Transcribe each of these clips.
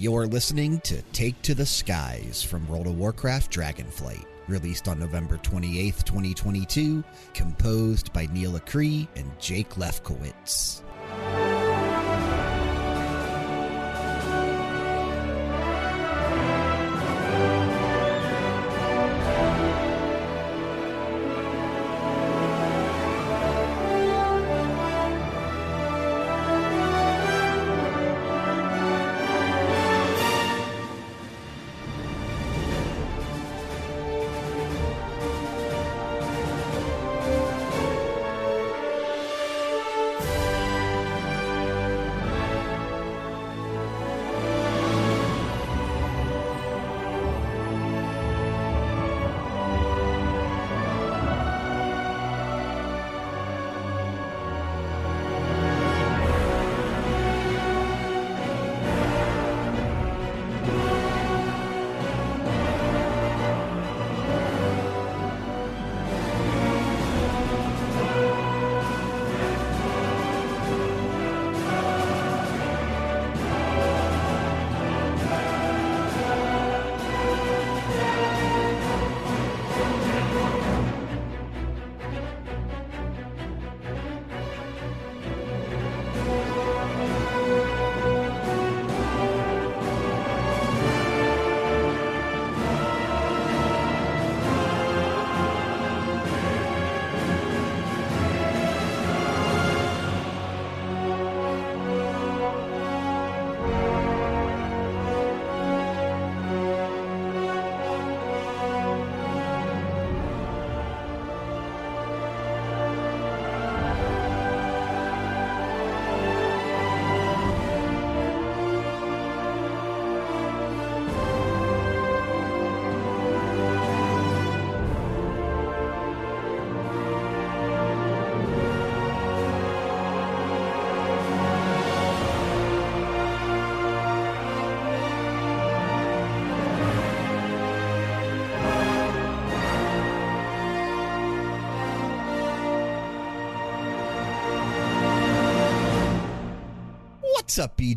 You're listening to Take to the Skies from World of Warcraft Dragonflight, released on November 28th, 2022, composed by Neil Acree and Jake Lefkowitz.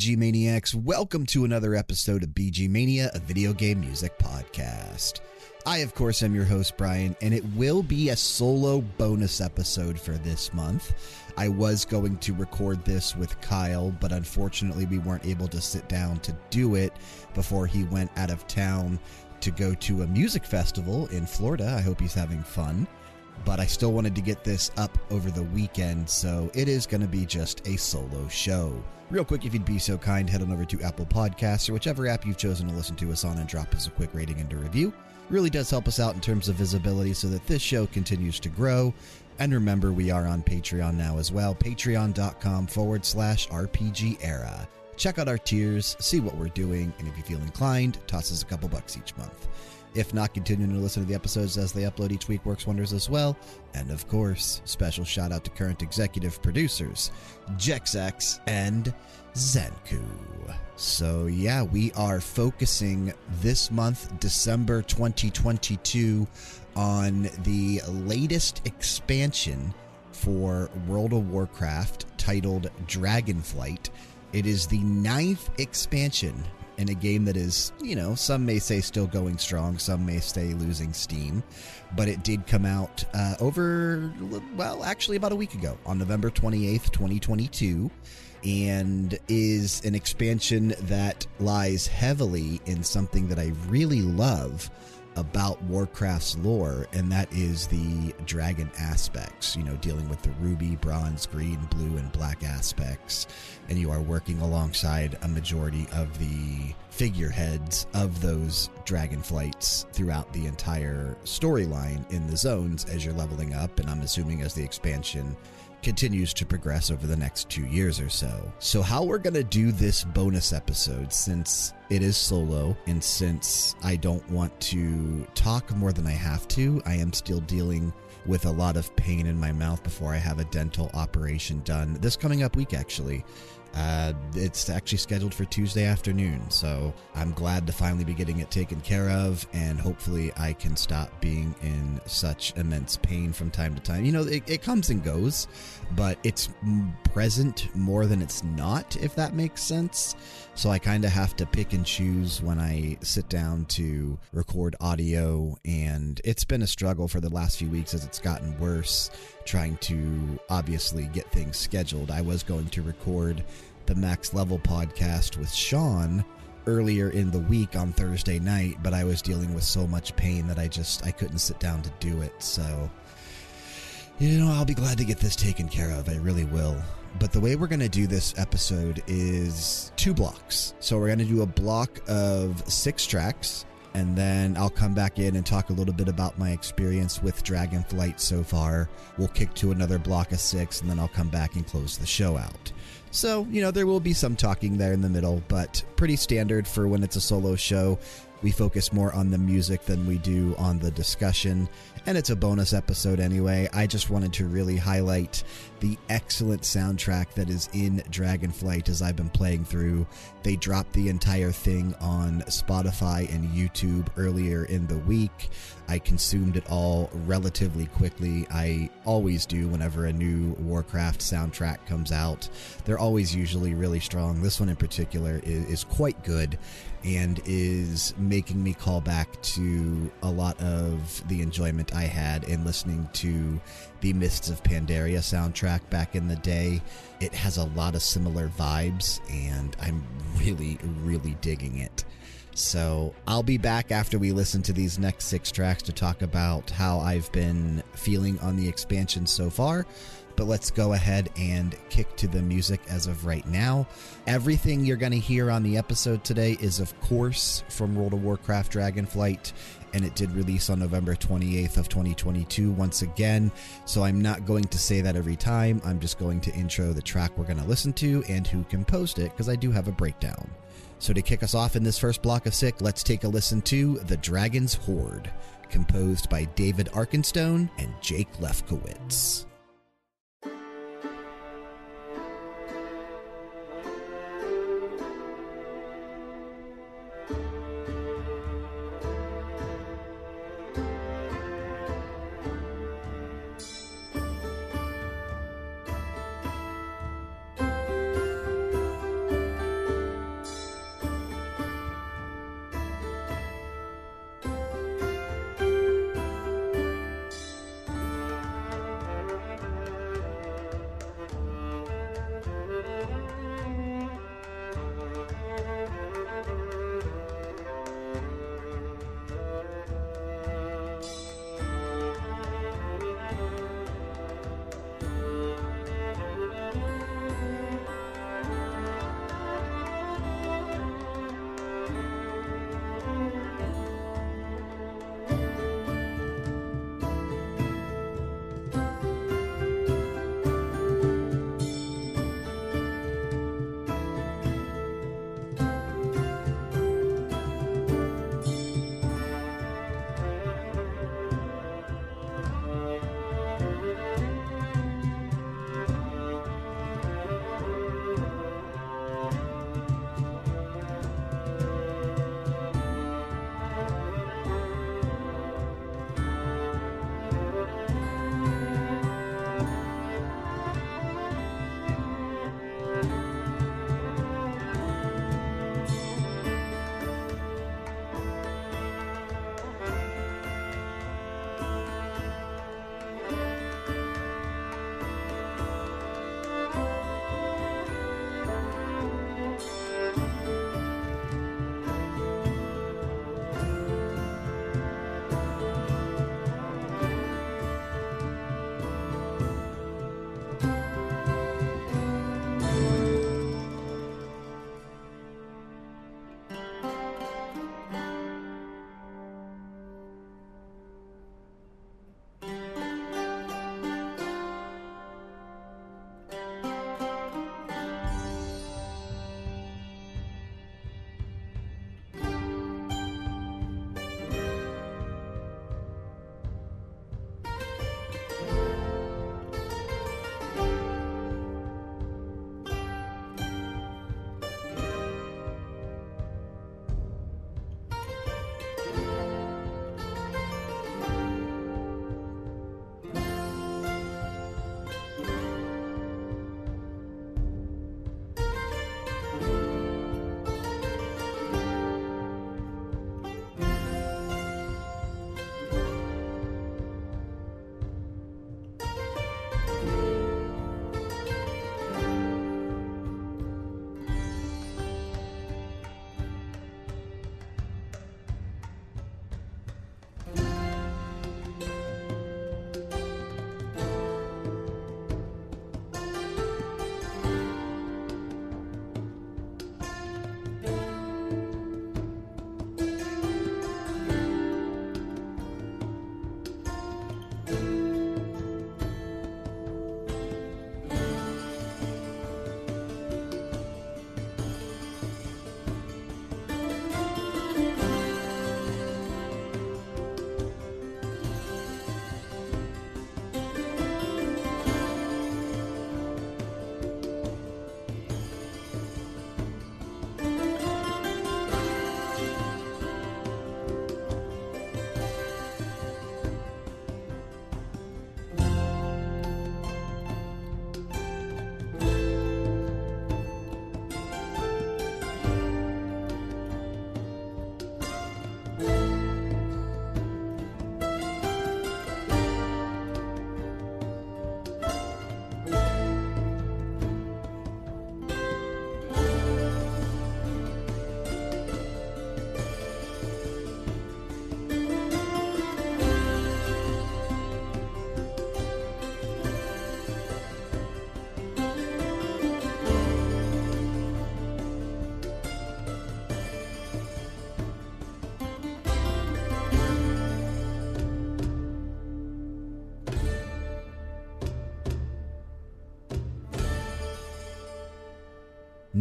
BG Maniacs? Welcome to another episode of BG Mania, a video game music podcast. I, of course, am your host, Brian, and it will be a solo bonus episode for this month. I was going to record this with Kyle, but unfortunately, we weren't able to sit down to do it before he went out of town to go to a music festival in Florida. I hope he's having fun but I still wanted to get this up over the weekend, so it is going to be just a solo show. Real quick, if you'd be so kind, head on over to Apple Podcasts or whichever app you've chosen to listen to us on and drop us a quick rating and a review. really does help us out in terms of visibility so that this show continues to grow. And remember, we are on Patreon now as well, patreon.com forward slash RPG era. Check out our tiers, see what we're doing, and if you feel inclined, toss us a couple bucks each month. If not, continuing to listen to the episodes as they upload each week works wonders as well. And of course, special shout out to current executive producers, Jexx and Zenku. So, yeah, we are focusing this month, December 2022, on the latest expansion for World of Warcraft titled Dragonflight. It is the ninth expansion in a game that is, you know, some may say still going strong, some may say losing steam, but it did come out uh, over, well, actually about a week ago on November 28th, 2022, and is an expansion that lies heavily in something that I really love about Warcraft's lore, and that is the dragon aspects, you know, dealing with the ruby, bronze, green, blue, and black aspects. And you are working alongside a majority of the figureheads of those dragon flights throughout the entire storyline in the zones as you're leveling up. And I'm assuming as the expansion continues to progress over the next two years or so. So, how we're going to do this bonus episode, since it is solo and since I don't want to talk more than I have to, I am still dealing with a lot of pain in my mouth before I have a dental operation done this coming up week, actually. Uh, it's actually scheduled for Tuesday afternoon, so I'm glad to finally be getting it taken care of, and hopefully I can stop being in such immense pain from time to time. You know, it, it comes and goes, but it's present more than it's not, if that makes sense. So I kind of have to pick and choose when I sit down to record audio, and it's been a struggle for the last few weeks as it's gotten worse, trying to obviously get things scheduled. I was going to record the Max Level podcast with Sean earlier in the week on Thursday night, but I was dealing with so much pain that I just I couldn't sit down to do it. So you know, I'll be glad to get this taken care of. I really will. But the way we're going to do this episode is two blocks. So we're going to do a block of six tracks, and then I'll come back in and talk a little bit about my experience with Dragonflight so far. We'll kick to another block of six, and then I'll come back and close the show out. So, you know, there will be some talking there in the middle, but pretty standard for when it's a solo show. We focus more on the music than we do on the discussion and it's a bonus episode anyway. I just wanted to really highlight the excellent soundtrack that is in Dragonflight as I've been playing through. They dropped the entire thing on Spotify and YouTube earlier in the week. I consumed it all relatively quickly. I always do whenever a new Warcraft soundtrack comes out. They're always usually really strong. This one in particular is, is quite good and is making me call back to a lot of the enjoyment I had in listening to the Mists of Pandaria soundtrack back in the day. It has a lot of similar vibes, and I'm really, really digging it. So I'll be back after we listen to these next six tracks to talk about how I've been feeling on the expansion so far. But let's go ahead and kick to the music as of right now. Everything you're going to hear on the episode today is, of course, from World of Warcraft Dragonflight and it did release on November 28th of 2022 once again. So I'm not going to say that every time. I'm just going to intro the track we're going to listen to and who composed it because I do have a breakdown. So to kick us off in this first block of sick, let's take a listen to The Dragon's Hoard, composed by David Arkenstone and Jake Lefkowitz.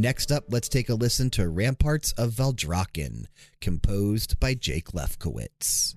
Next up, let's take a listen to Ramparts of Valdrakken, composed by Jake Lefkowitz.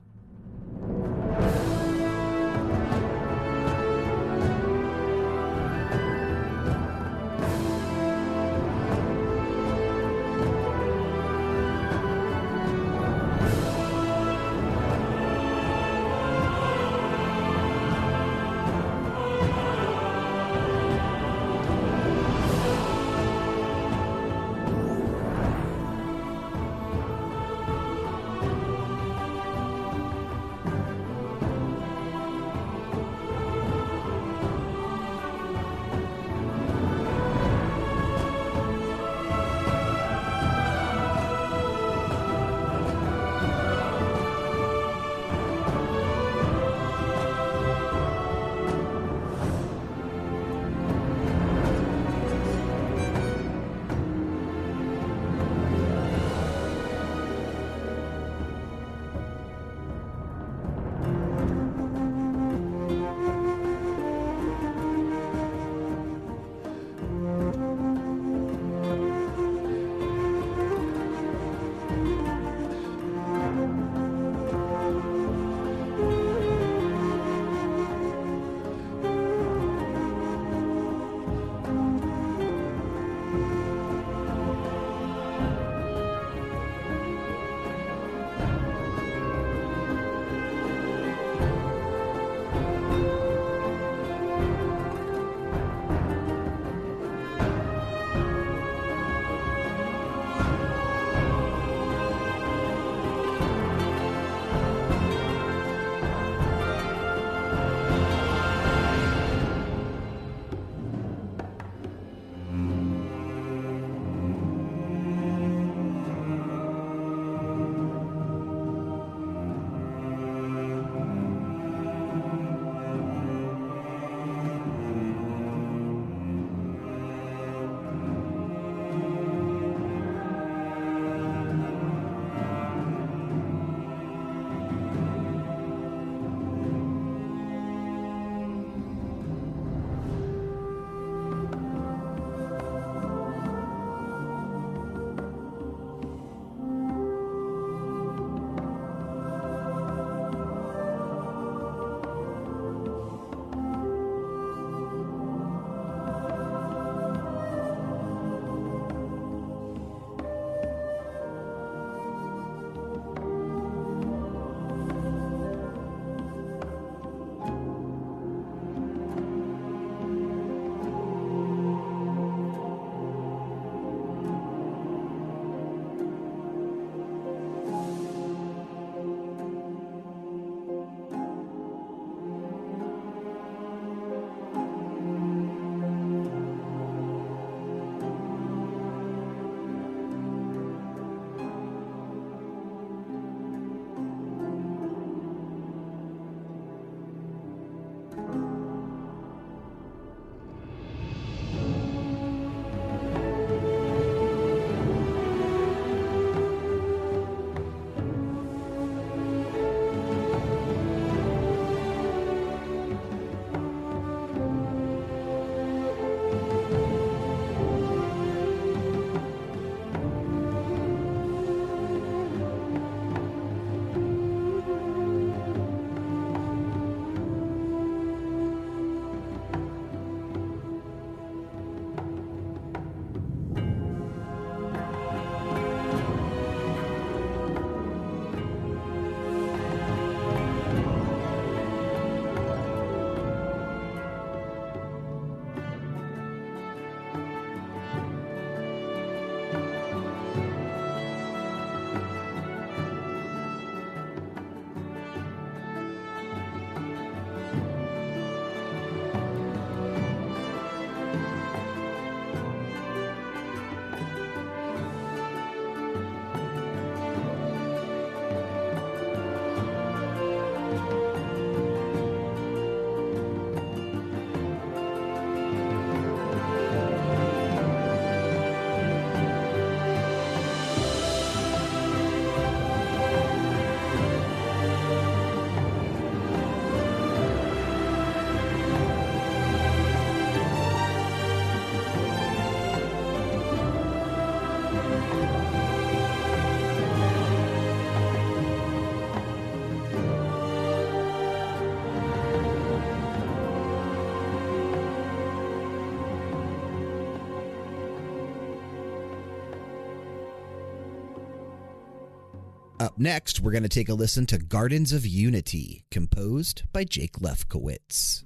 Up next, we're going to take a listen to Gardens of Unity, composed by Jake Lefkowitz.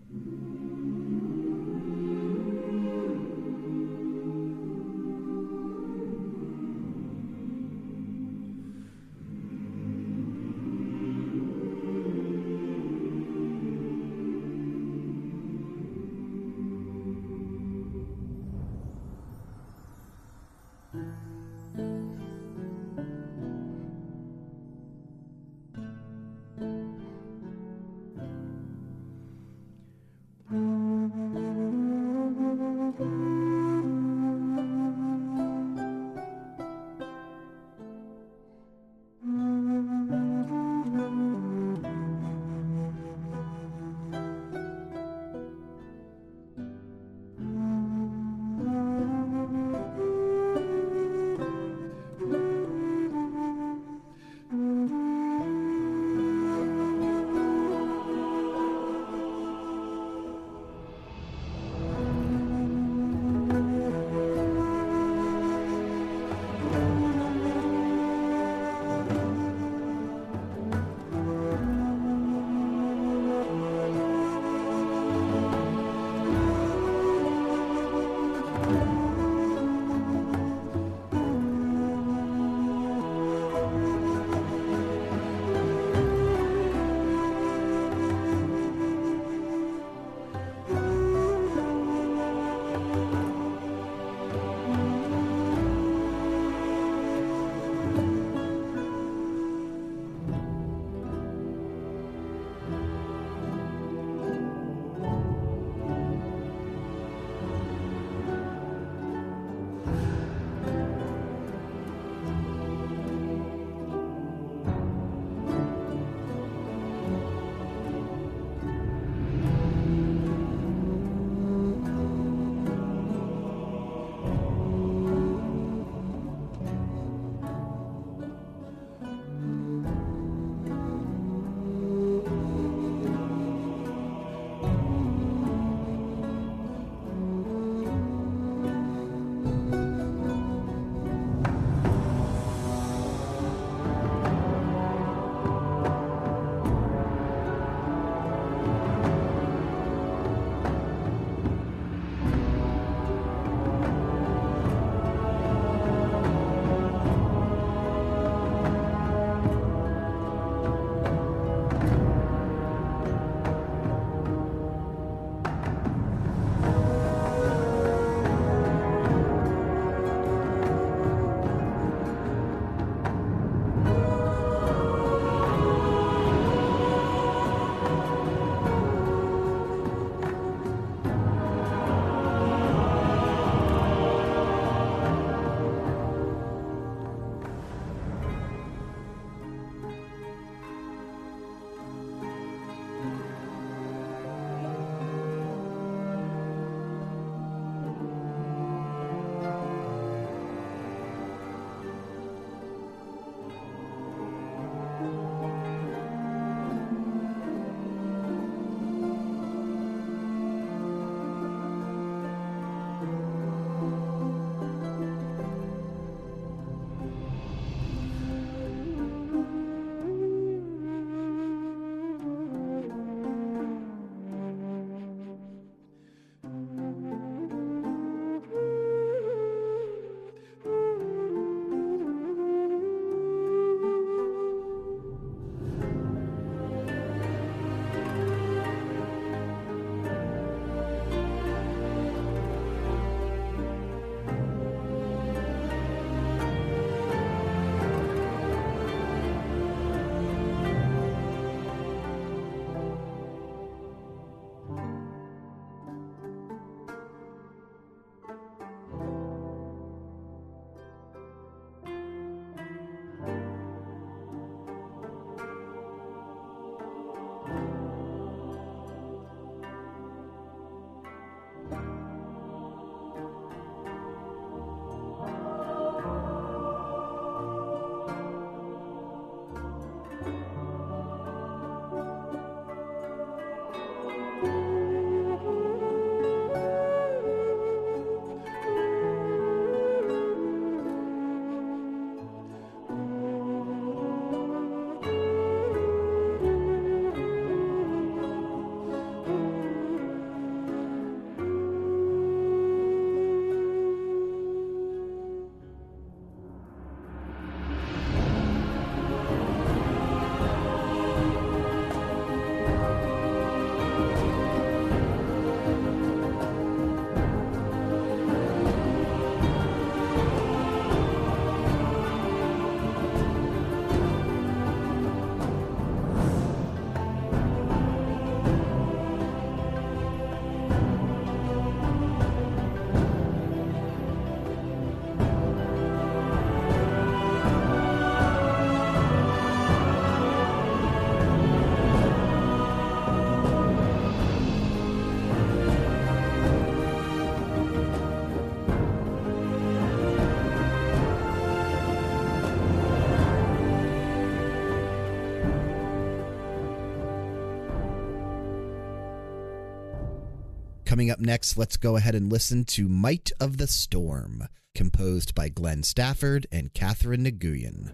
Coming up next, let's go ahead and listen to Might of the Storm, composed by Glenn Stafford and Catherine Nguyen.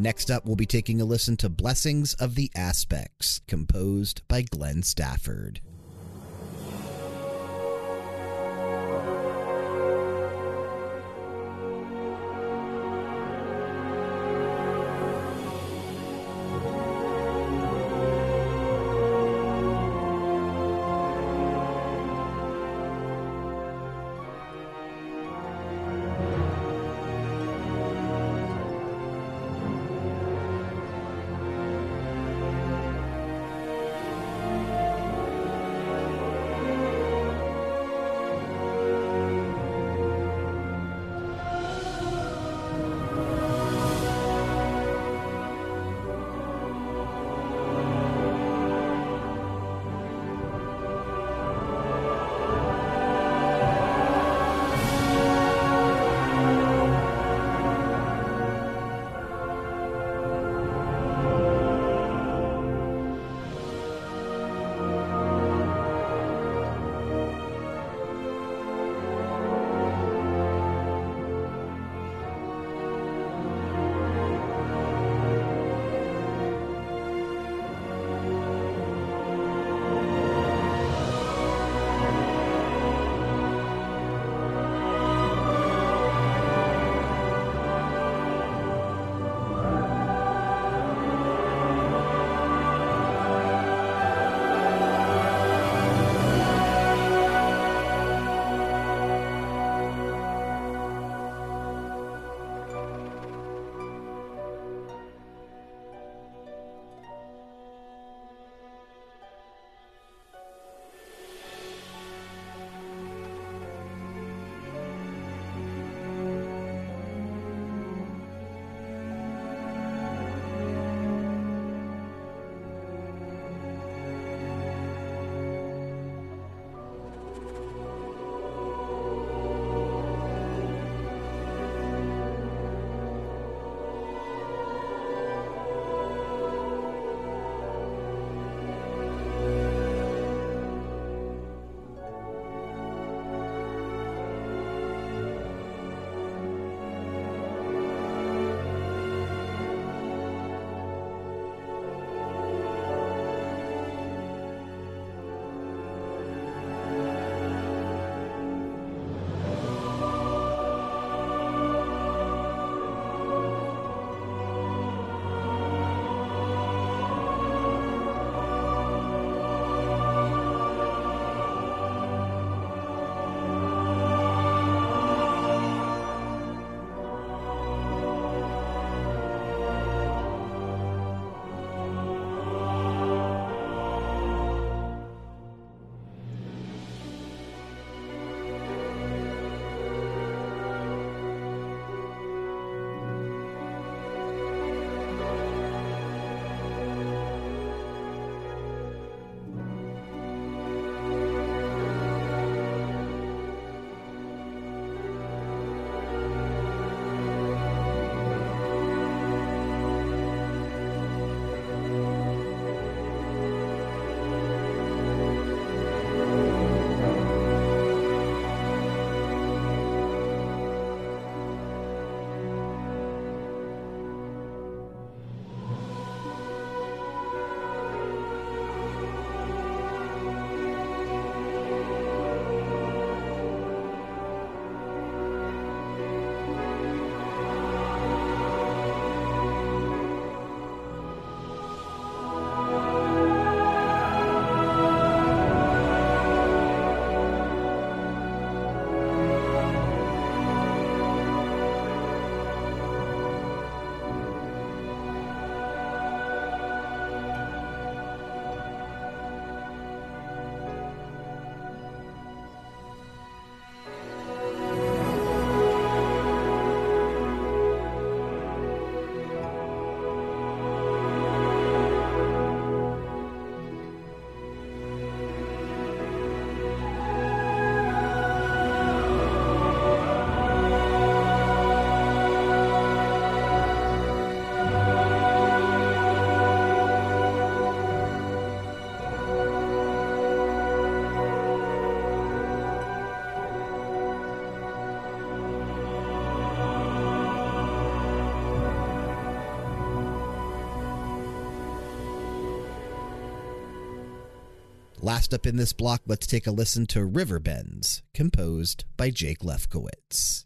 Next up, we'll be taking a listen to Blessings of the Aspects, composed by Glenn Stafford. Last up in this block, let's take a listen to River Bends, composed by Jake Lefkowitz.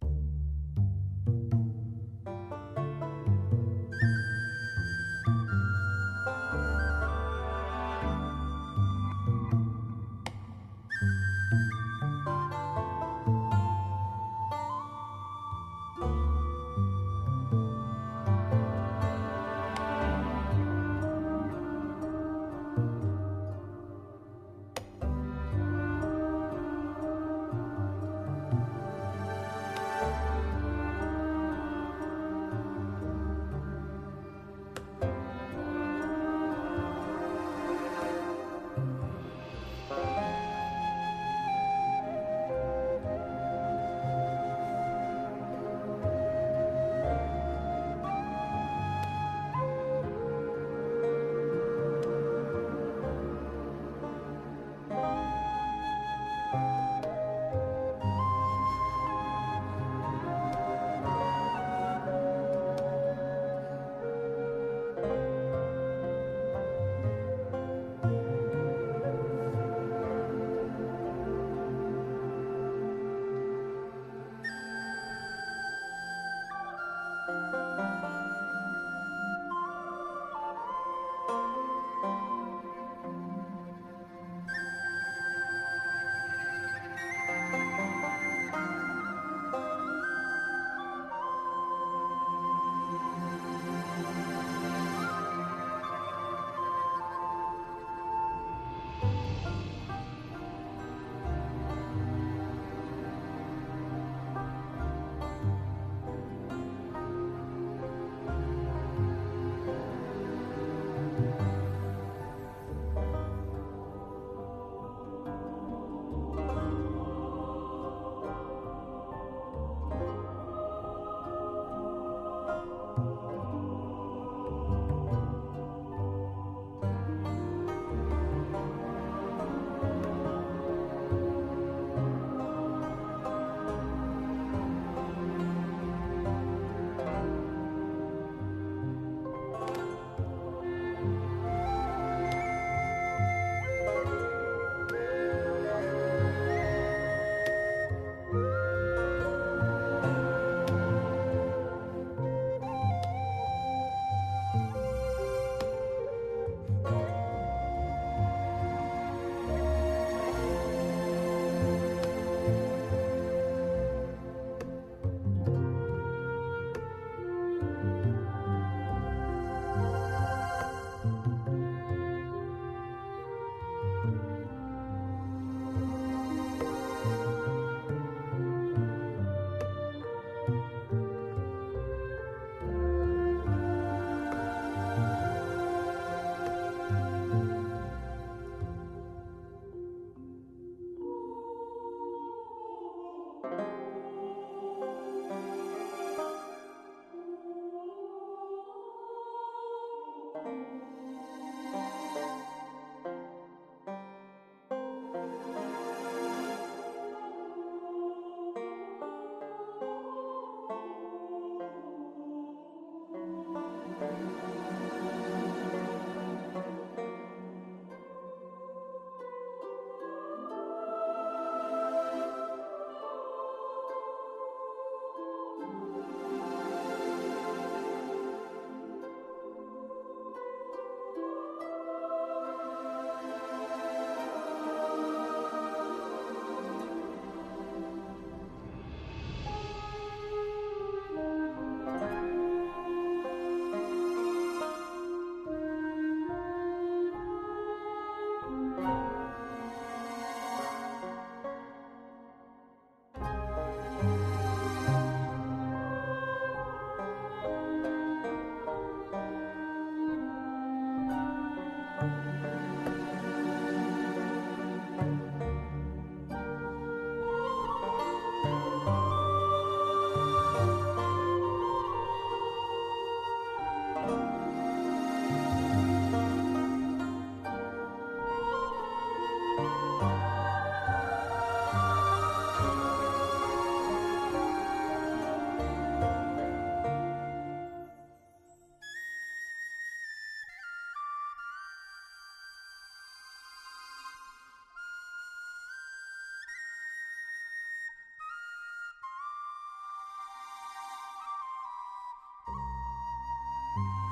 Bye.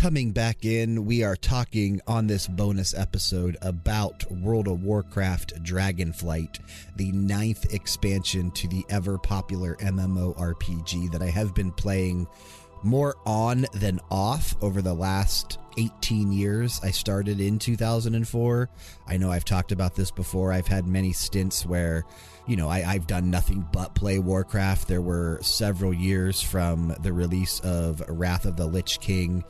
Coming back in, we are talking on this bonus episode about World of Warcraft Dragonflight, the ninth expansion to the ever popular MMORPG that I have been playing more on than off over the last 18 years. I started in 2004. I know I've talked about this before. I've had many stints where, you know, I, have done nothing but play Warcraft. There were several years from the release of Wrath of the Lich King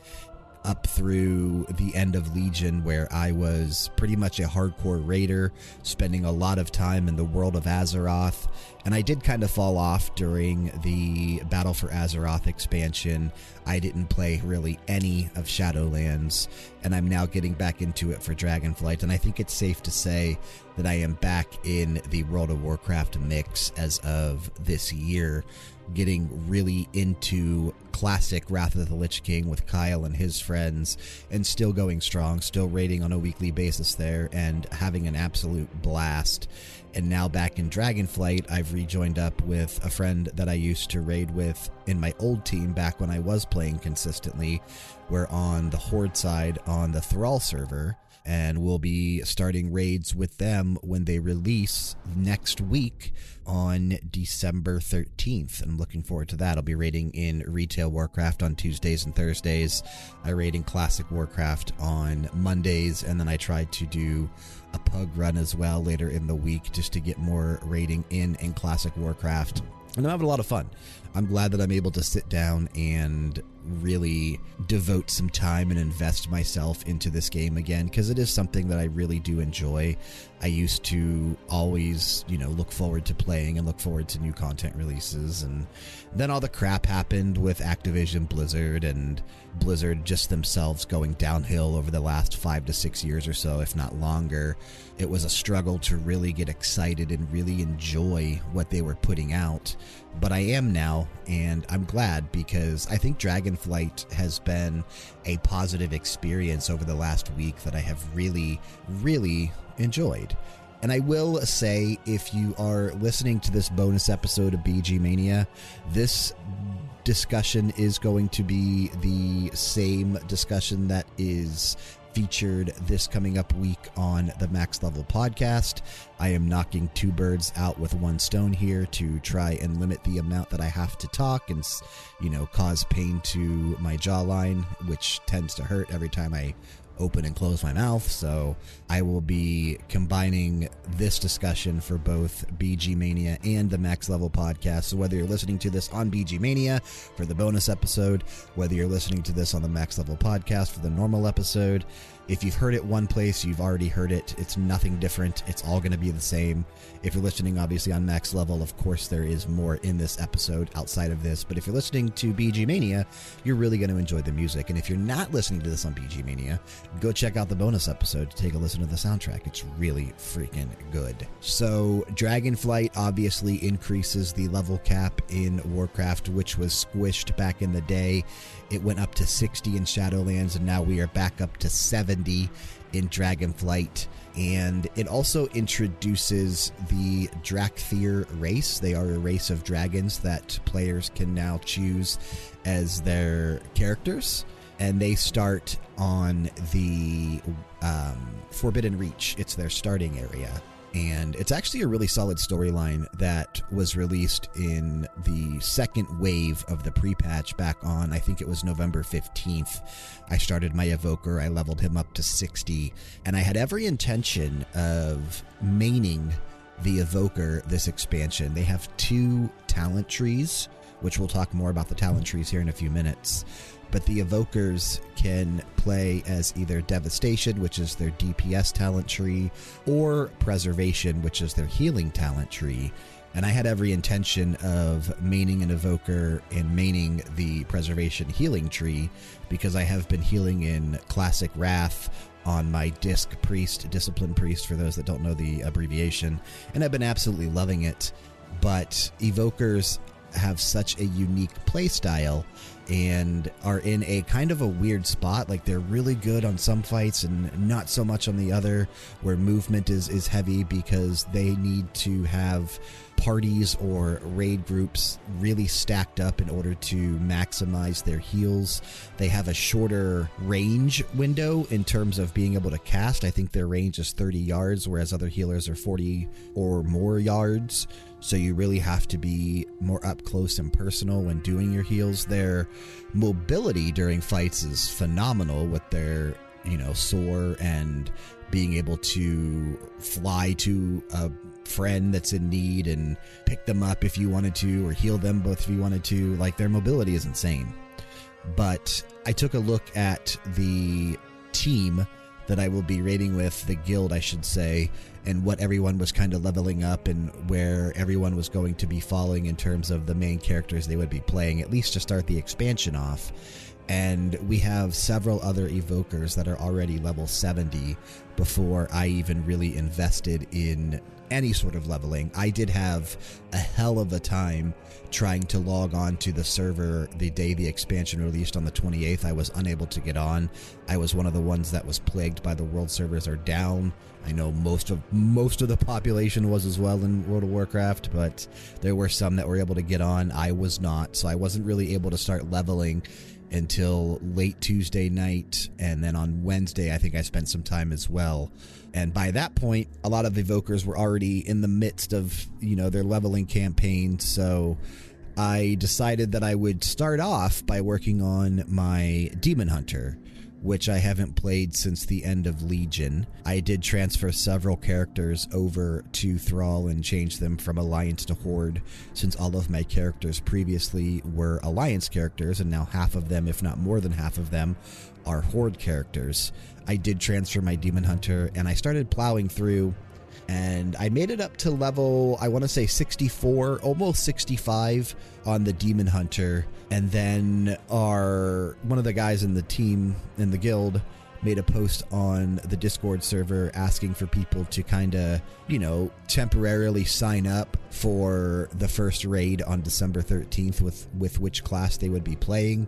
up through the end of Legion, where I was pretty much a hardcore raider, spending a lot of time in the world of Azeroth. And I did kind of fall off during the Battle for Azeroth expansion. I didn't play really any of Shadowlands, and I'm now getting back into it for Dragonflight. And I think it's safe to say that I am back in the World of Warcraft mix as of this year getting really into classic Wrath of the Lich King with Kyle and his friends, and still going strong, still raiding on a weekly basis there, and having an absolute blast. And now back in Dragonflight, I've rejoined up with a friend that I used to raid with in my old team back when I was playing consistently. We're on the Horde side on the Thrall server and we'll be starting raids with them when they release next week on December 13th. And I'm looking forward to that. I'll be raiding in Retail Warcraft on Tuesdays and Thursdays. I raid in Classic Warcraft on Mondays, and then I try to do a pug run as well later in the week just to get more raiding in in Classic Warcraft. And I'm having a lot of fun. I'm glad that I'm able to sit down and really devote some time and invest myself into this game again because it is something that I really do enjoy. I used to always, you know, look forward to playing and look forward to new content releases. And then all the crap happened with Activision Blizzard and Blizzard just themselves going downhill over the last five to six years or so, if not longer. It was a struggle to really get excited and really enjoy what they were putting out but I am now, and I'm glad because I think Dragonflight has been a positive experience over the last week that I have really, really enjoyed. And I will say, if you are listening to this bonus episode of BG Mania, this discussion is going to be the same discussion that is featured this coming up week on the Max Level podcast. I am knocking two birds out with one stone here to try and limit the amount that I have to talk and, you know, cause pain to my jawline, which tends to hurt every time I open and close my mouth. So I will be combining this discussion for both BG Mania and the Max Level podcast. So whether you're listening to this on BG Mania for the bonus episode, whether you're listening to this on the Max Level podcast for the normal episode, if you've heard it one place, you've already heard it. It's nothing different. It's all going to be the same. If you're listening, obviously, on max level, of course, there is more in this episode outside of this. But if you're listening to BG Mania, you're really going to enjoy the music. And if you're not listening to this on BG Mania, go check out the bonus episode to take a listen to the soundtrack. It's really freaking good. So, Dragonflight obviously increases the level cap in Warcraft, which was squished back in the day. It went up to 60 in Shadowlands, and now we are back up to 70 in Dragonflight and it also introduces the Dracthyr race. They are a race of dragons that players can now choose as their characters, and they start on the um, Forbidden Reach. It's their starting area. And it's actually a really solid storyline that was released in the second wave of the pre patch back on, I think it was November 15th. I started my Evoker, I leveled him up to 60, and I had every intention of maining the Evoker this expansion. They have two talent trees, which we'll talk more about the talent trees here in a few minutes but the evokers can play as either devastation, which is their DPS talent tree, or preservation, which is their healing talent tree. And I had every intention of maining an evoker and maining the preservation healing tree because I have been healing in classic Wrath on my disc priest, discipline priest, for those that don't know the abbreviation, and I've been absolutely loving it. But evokers have such a unique playstyle and are in a kind of a weird spot. Like they're really good on some fights and not so much on the other, where movement is, is heavy because they need to have parties or raid groups really stacked up in order to maximize their heals. They have a shorter range window in terms of being able to cast. I think their range is 30 yards, whereas other healers are 40 or more yards. So you really have to be more up close and personal when doing your heals. Their mobility during fights is phenomenal with their, you know, soar and being able to fly to a friend that's in need and pick them up if you wanted to, or heal them both if you wanted to. Like their mobility is insane. But I took a look at the team that I will be raiding with, the guild, I should say, and what everyone was kind of leveling up and where everyone was going to be falling in terms of the main characters they would be playing, at least to start the expansion off. And we have several other evokers that are already level 70 before I even really invested in any sort of leveling. I did have a hell of a time trying to log on to the server the day the expansion released on the 28th. I was unable to get on. I was one of the ones that was plagued by the world servers are down. I know most of most of the population was as well in World of Warcraft, but there were some that were able to get on. I was not, so I wasn't really able to start leveling until late Tuesday night. And then on Wednesday, I think I spent some time as well. And by that point, a lot of evokers were already in the midst of, you know, their leveling campaign. So I decided that I would start off by working on my Demon Hunter which I haven't played since the end of Legion. I did transfer several characters over to Thrall and change them from Alliance to Horde, since all of my characters previously were Alliance characters, and now half of them, if not more than half of them, are Horde characters. I did transfer my Demon Hunter, and I started plowing through and I made it up to level, I want to say 64, almost 65 on the Demon Hunter. And then our one of the guys in the team in the guild made a post on the Discord server asking for people to kind of, you know, temporarily sign up for the first raid on December 13th with with which class they would be playing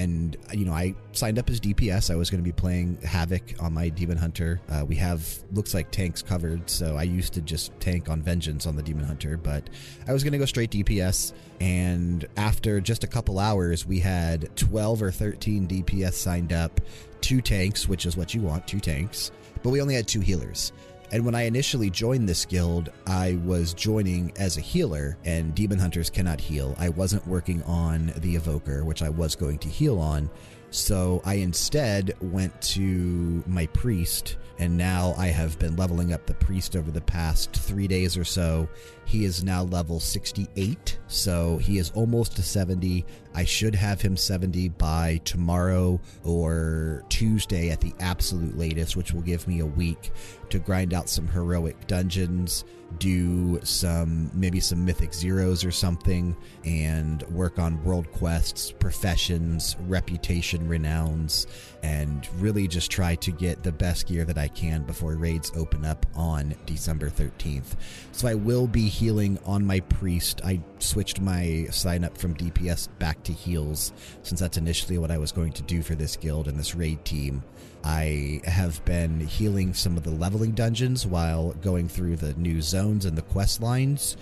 and you know i signed up as dps i was going to be playing havoc on my demon hunter. Uh, we have looks like tanks covered so i used to just tank on vengeance on the demon hunter but i was going to go straight dps and after just a couple hours we had 12 or 13 dps signed up. Two tanks which is what you want two tanks. But we only had two healers and when I initially joined this guild, I was joining as a healer, and demon hunters cannot heal. I wasn't working on the evoker, which I was going to heal on. So I instead went to my priest, and now I have been leveling up the priest over the past three days or so. He is now level 68, so he is almost to 70. I should have him 70 by tomorrow or Tuesday at the absolute latest, which will give me a week to grind out some heroic dungeons do some maybe some mythic zeros or something and work on world quests professions reputation renowns and really just try to get the best gear that i can before raids open up on december 13th so i will be healing on my priest. I switched my sign up from dps back to heals since that's initially what i was going to do for this guild and this raid team I have been healing some of the leveling dungeons while going through the new zones and the quest lines.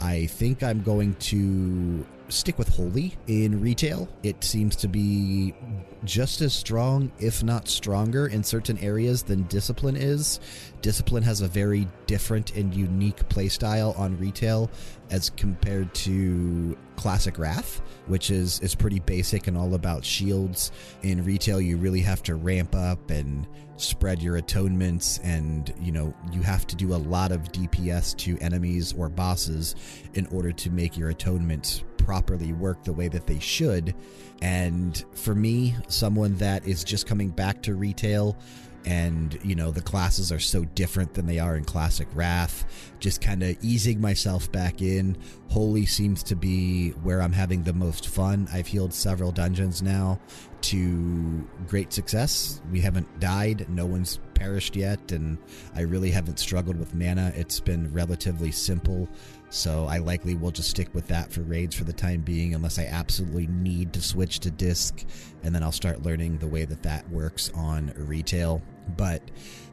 I think I'm going to stick with Holy in retail. It seems to be just as strong, if not stronger, in certain areas than Discipline is. Discipline has a very different and unique playstyle on retail as compared to Classic Wrath, which is, is pretty basic and all about shields. In retail, you really have to ramp up and spread your atonements and you know you have to do a lot of dps to enemies or bosses in order to make your atonements properly work the way that they should and for me someone that is just coming back to retail and you know the classes are so different than they are in classic wrath. Just kind of easing myself back in. Holy seems to be where i'm having the most fun. I've healed several dungeons now to great success. We haven't died, no one's perished yet, and I really haven't struggled with mana. It's been relatively simple, so I likely will just stick with that for raids for the time being, unless I absolutely need to switch to disc, and then I'll start learning the way that that works on retail. But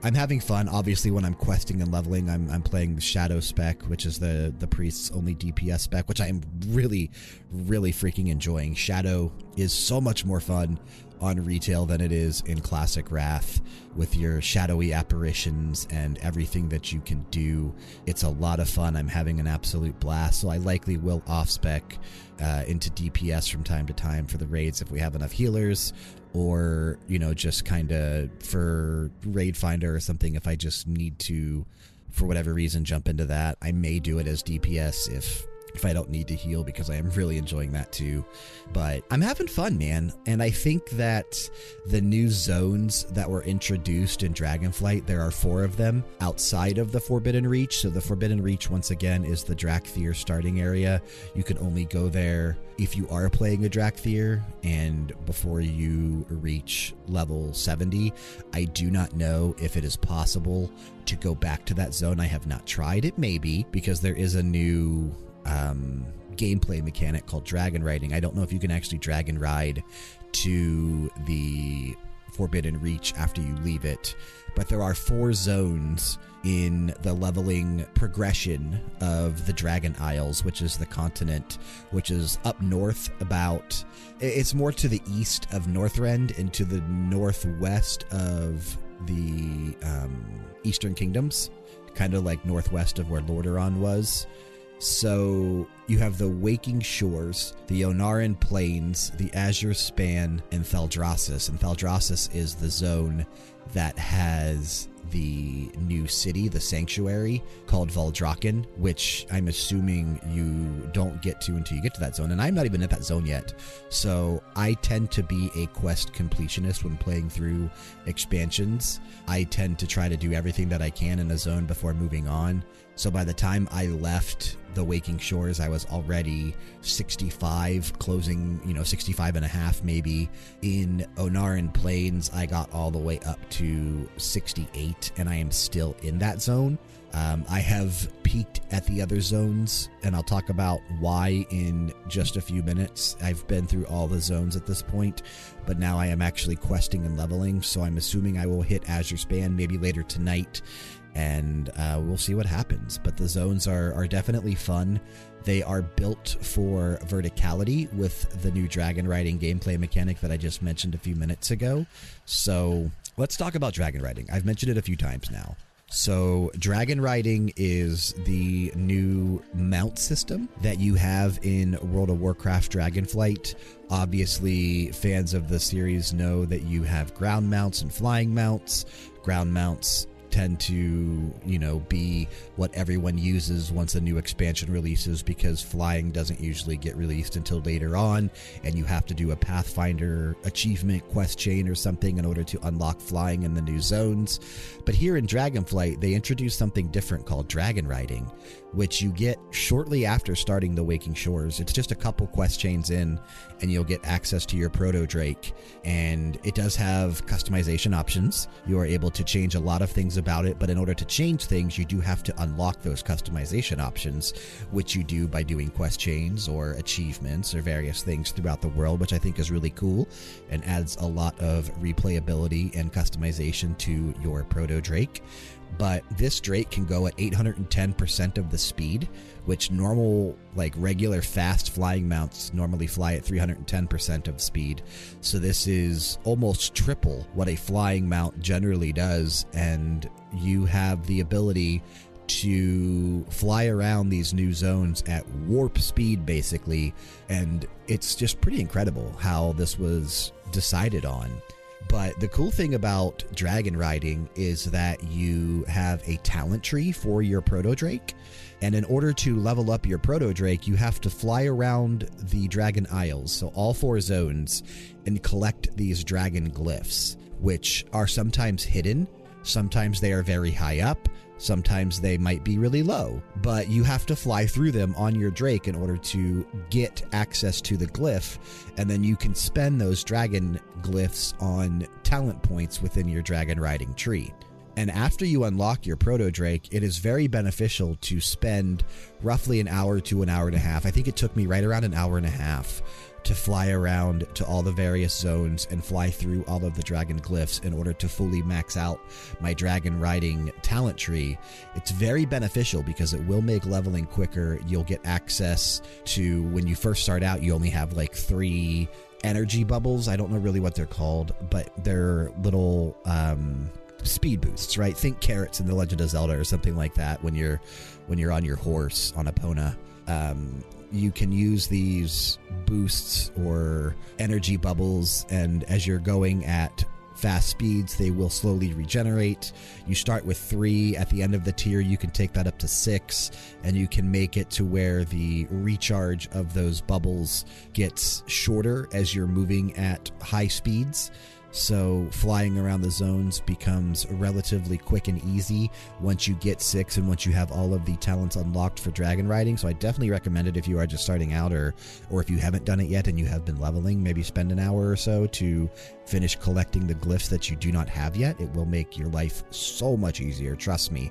I'm having fun. Obviously, when I'm questing and leveling, I'm, I'm playing the Shadow spec, which is the, the priest's only DPS spec, which I am really, really freaking enjoying. Shadow is so much more fun on retail than it is in classic Wrath with your shadowy apparitions and everything that you can do. It's a lot of fun. I'm having an absolute blast. So I likely will off spec uh, into DPS from time to time for the raids if we have enough healers or, you know, just kind of for Raid Finder or something if I just need to, for whatever reason, jump into that. I may do it as DPS if if I don't need to heal because I am really enjoying that too. But I'm having fun, man. And I think that the new zones that were introduced in Dragonflight, there are four of them outside of the Forbidden Reach. So the Forbidden Reach, once again, is the Dracthyr starting area. You can only go there if you are playing a Dracthyr and before you reach level 70. I do not know if it is possible to go back to that zone. I have not tried. It may be because there is a new um, gameplay mechanic called dragon riding. I don't know if you can actually dragon ride to the Forbidden Reach after you leave it, but there are four zones in the leveling progression of the Dragon Isles, which is the continent, which is up north about. It's more to the east of Northrend and to the northwest of the um, Eastern Kingdoms, kind of like northwest of where Lordaeron was. So you have the Waking Shores, the Ohn'ahran Plains, the Azure Span, and Thaldraszus. And Thaldraszus is the zone that has the new city, the sanctuary called Valdrakken, which I'm assuming you don't get to until you get to that zone. And I'm not even at that zone yet. So I tend to be a quest completionist when playing through expansions. I tend to try to do everything that I can in a zone before moving on. So by the time I left the Waking Shores, I was already 65, closing, you know, 65 and a half maybe. In Ohn'ahran Plains, I got all the way up to 68, and I am still in that zone. Um, I have peeked at the other zones, and I'll talk about why in just a few minutes. I've been through all the zones at this point, but now I am actually questing and leveling, so I'm assuming I will hit Azure Span maybe later tonight and uh, we'll see what happens. But the zones are, are definitely fun. They are built for verticality with the new dragon riding gameplay mechanic that I just mentioned a few minutes ago. So let's talk about dragon riding. I've mentioned it a few times now. So, dragon riding is the new mount system that you have in World of Warcraft Dragonflight. Obviously, fans of the series know that you have ground mounts and flying mounts. Ground mounts tend to, you know, be what everyone uses once a new expansion releases because flying doesn't usually get released until later on, and you have to do a Pathfinder achievement quest chain or something in order to unlock flying in the new zones. But here in Dragonflight, they introduced something different called Dragon Riding, which you get shortly after starting the Waking Shores. It's just a couple quest chains in, and you'll get access to your Proto Drake. And it does have customization options. You are able to change a lot of things about it, but in order to change things, you do have to unlock those customization options, which you do by doing quest chains or achievements or various things throughout the world, which I think is really cool and adds a lot of replayability and customization to your Proto Drake but this Drake can go at 810% of the speed, which normal, like regular fast flying mounts normally fly at 310% of speed. So this is almost triple what a flying mount generally does, and you have the ability to fly around these new zones at warp speed, basically, and it's just pretty incredible how this was decided on. But the cool thing about dragon riding is that you have a talent tree for your proto drake. And in order to level up your proto drake, you have to fly around the dragon isles, so all four zones, and collect these dragon glyphs, which are sometimes hidden. Sometimes they are very high up. Sometimes they might be really low, but you have to fly through them on your Drake in order to get access to the glyph, and then you can spend those dragon glyphs on talent points within your dragon riding tree. And after you unlock your Proto Drake, it is very beneficial to spend roughly an hour to an hour and a half. I think it took me right around an hour and a half to fly around to all the various zones and fly through all of the dragon glyphs in order to fully max out my dragon riding talent tree. It's very beneficial because it will make leveling quicker. You'll get access to when you first start out, you only have like three energy bubbles. I don't know really what they're called, but they're little. Um, speed boosts, right? Think carrots in The Legend of Zelda or something like that when you're when you're on your horse on Epona. Um, you can use these boosts or energy bubbles, and as you're going at fast speeds, they will slowly regenerate. You start with three. At the end of the tier, you can take that up to six, and you can make it to where the recharge of those bubbles gets shorter as you're moving at high speeds. So flying around the zones becomes relatively quick and easy once you get six and once you have all of the talents unlocked for dragon riding. So I definitely recommend it if you are just starting out or or if you haven't done it yet and you have been leveling, maybe spend an hour or so to finish collecting the glyphs that you do not have yet. It will make your life so much easier, trust me.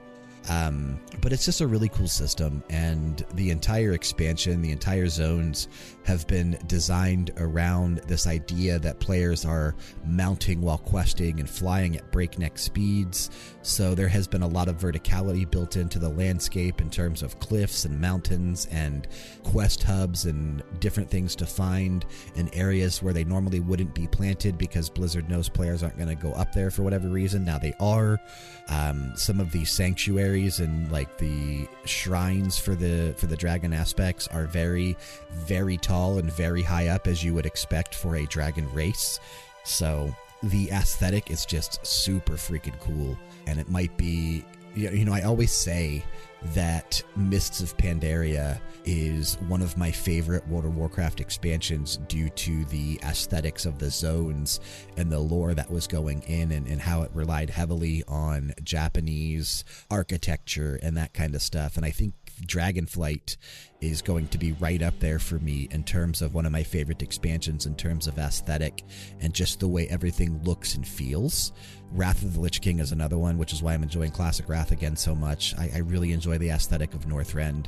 Um, but it's just a really cool system, and the entire expansion, the entire zones have been designed around this idea that players are mounting while questing and flying at breakneck speeds. So there has been a lot of verticality built into the landscape in terms of cliffs and mountains and quest hubs and different things to find in areas where they normally wouldn't be planted because Blizzard knows players aren't going to go up there for whatever reason. Now they are. Um, some of these sanctuaries and like the shrines for the for the dragon aspects are very, very tall tall and very high up as you would expect for a dragon race. So the aesthetic is just super freaking cool. And it might be, you know, I always say that Mists of Pandaria is one of my favorite World of Warcraft expansions due to the aesthetics of the zones and the lore that was going in and, and how it relied heavily on Japanese architecture and that kind of stuff. And I think Dragonflight is going to be right up there for me in terms of one of my favorite expansions in terms of aesthetic and just the way everything looks and feels. Wrath of the Lich King is another one, which is why I'm enjoying Classic Wrath again so much. I, I really enjoy the aesthetic of Northrend.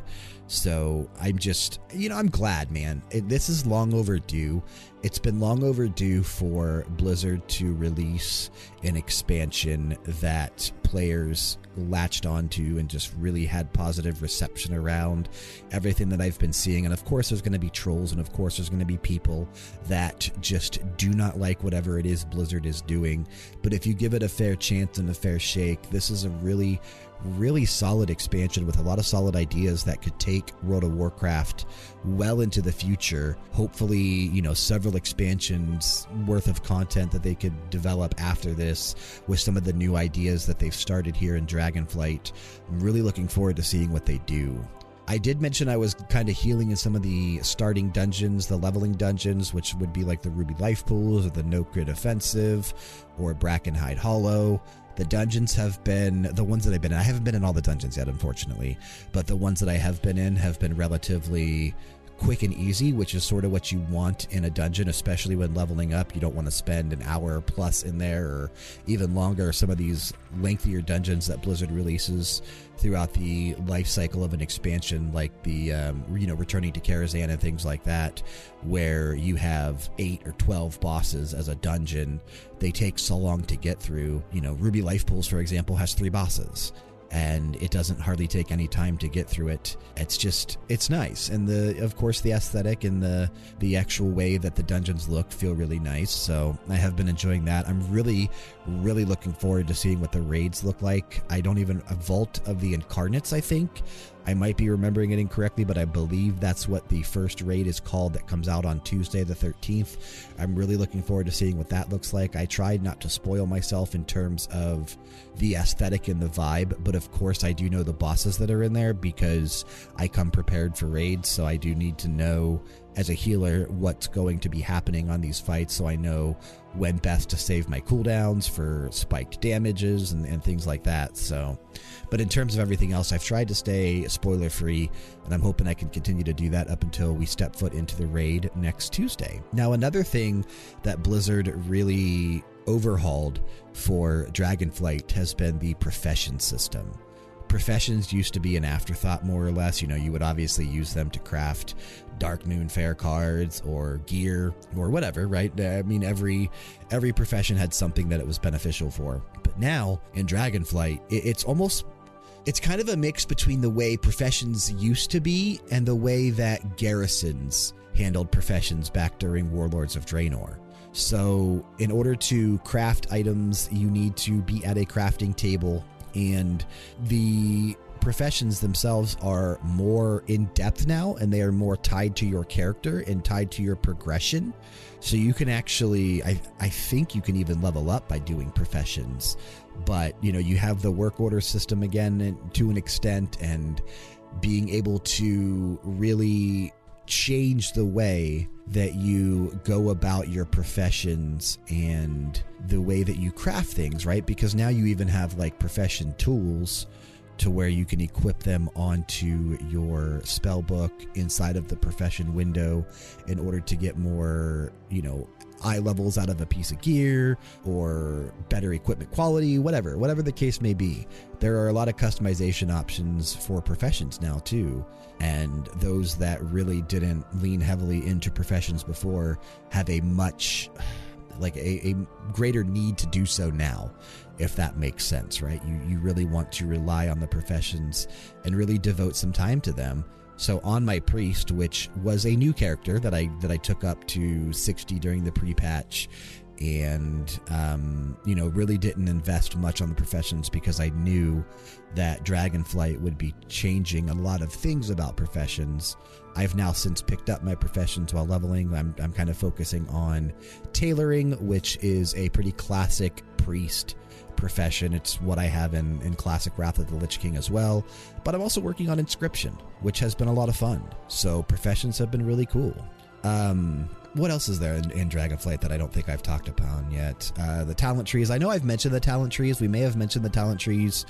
So I'm just, you know, I'm glad, man. It, this is long overdue. It's been long overdue for Blizzard to release an expansion that players latched onto and just really had positive reception around everything that I've been seeing. And of course, there's going to be trolls, and of course, there's going to be people that just do not like whatever it is Blizzard is doing. But if you give it a fair chance and a fair shake, this is a really really solid expansion with a lot of solid ideas that could take World of Warcraft well into the future. Hopefully, you know, several expansions worth of content that they could develop after this with some of the new ideas that they've started here in Dragonflight. I'm really looking forward to seeing what they do. I did mention I was kind of healing in some of the starting dungeons, the leveling dungeons, which would be like the Ruby Life Pools or the Nokhud Offensive or Brackenhide Hollow. The dungeons have been the ones that I've been in. I haven't been in all the dungeons yet, unfortunately, but the ones that I have been in have been relatively quick and easy, which is sort of what you want in a dungeon, especially when leveling up. You don't want to spend an hour plus in there or even longer. Some of these lengthier dungeons that Blizzard releases throughout the life cycle of an expansion, like the um, you know returning to Karazhan and things like that, where you have eight or twelve bosses as a dungeon. They take so long to get through. You know, Ruby Life Pools, for example, has three bosses and it doesn't hardly take any time to get through it. It's just it's nice, and the of course the aesthetic and the the actual way that the dungeons look feel really nice. So I have been enjoying that. I'm really really looking forward to seeing what the raids look like. I don't even a vault of the incarnates. I think I might be remembering it incorrectly, but I believe that's what the first raid is called that comes out on Tuesday, the 13th. I'm really looking forward to seeing what that looks like. I tried not to spoil myself in terms of the aesthetic and the vibe, but of course, I do know the bosses that are in there because I come prepared for raids, so I do need to know as a healer what's going to be happening on these fights so I know when best to save my cooldowns for spiked damages and, and things like that. So, but in terms of everything else, I've tried to stay spoiler free, and I'm hoping I can continue to do that up until we step foot into the raid next Tuesday. Now, another thing that Blizzard really overhauled for Dragonflight has been the profession system. Professions used to be an afterthought more or less. You know you would obviously use them to craft Dark Darkmoon Faire cards or gear or whatever right? Uh, I mean every every profession had something that it was beneficial for. But now in dragonflight it's almost it's kind of a mix between the way professions used to be and the way that garrisons handled professions back during warlords of draenor. So in order to craft items you need to be at a crafting table and the professions themselves are more in depth now and they are more tied to your character and tied to your progression. So you can actually, I, I think you can even level up by doing professions. But, you know, you have the work order system again to an extent and being able to really change the way that you go about your professions and the way that you craft things, right? Because now you even have like profession tools to where you can equip them onto your spell book inside of the profession window in order to get more, you know, eye levels out of a piece of gear or better equipment quality, whatever, whatever the case may be. There are a lot of customization options for professions now, too. And those that really didn't lean heavily into professions before have a much like a, a, greater need to do so now if that makes sense right you you really want to rely on the professions and really devote some time to them so on my priest, which was a new character that I that I took up to 60 during the pre-patch, and um, you know really didn't invest much on the professions because I knew that Dragonflight would be changing a lot of things about professions. I've now since picked up my professions while leveling. I'm I'm kind of focusing on tailoring, which is a pretty classic priest profession. It's what I have in, in Classic Wrath of the Lich King as well. But I'm also working on Inscription, which has been a lot of fun. So professions have been really cool. Um, what else is there in, in, Dragonflight that I don't think I've talked upon yet? Uh, the talent trees. I know I've mentioned the talent trees. We may have mentioned the talent trees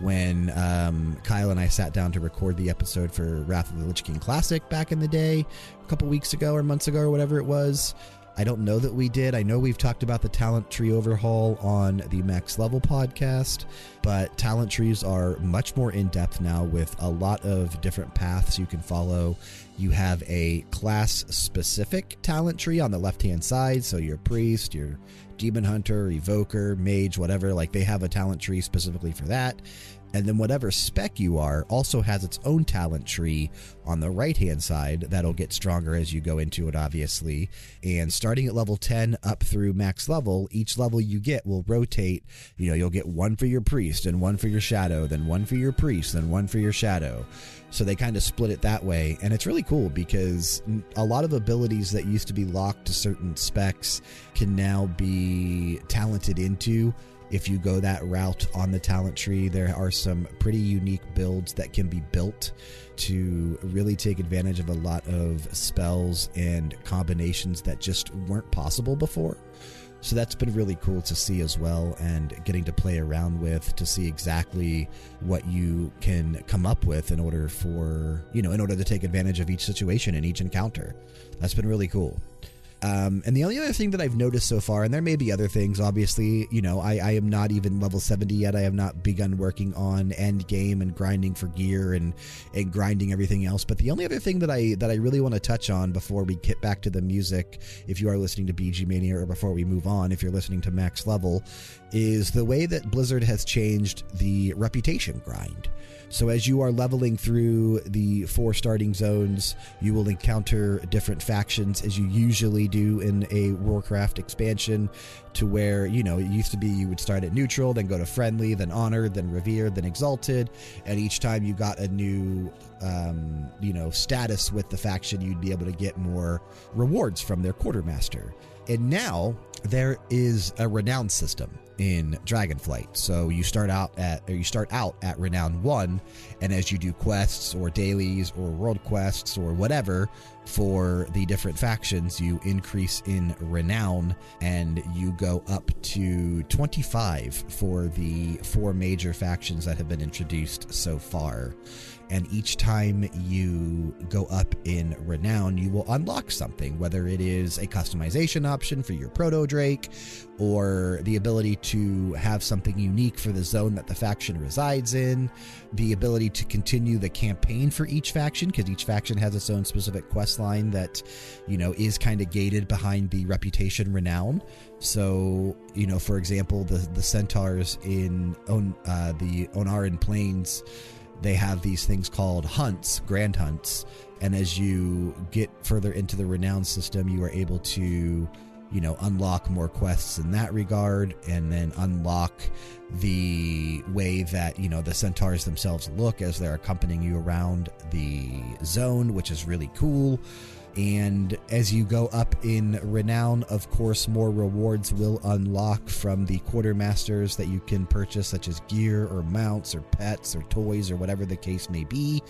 when um, Kyle and I sat down to record the episode for Wrath of the Lich King Classic back in the day, a couple weeks ago or months ago or whatever it was. I don't know that we did. I know we've talked about the talent tree overhaul on the Max Level podcast, but talent trees are much more in depth now with a lot of different paths you can follow. You have a class specific talent tree on the left hand side. So your priest, your demon hunter, evoker, mage, whatever, like they have a talent tree specifically for that. And then whatever spec you are also has its own talent tree on the right hand side that'll get stronger as you go into it, obviously. And starting at level 10 up through max level, each level you get will rotate. You know, you'll get one for your priest and one for your shadow, then one for your priest, then one for your shadow. So they kind of split it that way. And it's really cool because a lot of abilities that used to be locked to certain specs can now be talented into if you go that route on the talent tree, there are some pretty unique builds that can be built to really take advantage of a lot of spells and combinations that just weren't possible before. So that's been really cool to see as well, and getting to play around with to see exactly what you can come up with in order for, you know, in order to take advantage of each situation and each encounter. That's been really cool. Um, and the only other thing that I've noticed so far, and there may be other things, obviously, you know, I, I am not even level 70 yet. I have not begun working on end game and grinding for gear and, and grinding everything else. But the only other thing that I that I really want to touch on before we get back to the music, if you are listening to BG Mania, or before we move on, if you're listening to Max Level, is the way that Blizzard has changed the reputation grind. So, as you are leveling through the four starting zones, you will encounter different factions as you usually do in a Warcraft expansion. To where, you know, it used to be you would start at neutral, then go to friendly, then honored, then revered, then exalted. And each time you got a new, um, you know, status with the faction, you'd be able to get more rewards from their quartermaster. And now there is a renown system in Dragonflight. So you start out at you start out at renown 1 and as you do quests or dailies or world quests or whatever for the different factions you increase in renown and you go up to 25 for the four major factions that have been introduced so far and each time you go up in renown, you will unlock something, whether it is a customization option for your Proto Drake or the ability to have something unique for the zone that the faction resides in, the ability to continue the campaign for each faction, because each faction has its own specific quest line that, you know, is kind of gated behind the reputation renown. So, you know, for example, the, the centaurs in on, uh, the Ohn'ahran Plains they have these things called hunts, grand hunts. And as you get further into the renown system, you are able to, you know, unlock more quests in that regard and then unlock the way that, you know, the centaurs themselves look as they're accompanying you around the zone, which is really cool. And as you go up in renown, of course, more rewards will unlock from the quartermasters that you can purchase, such as gear or mounts or pets or toys or whatever the case may be.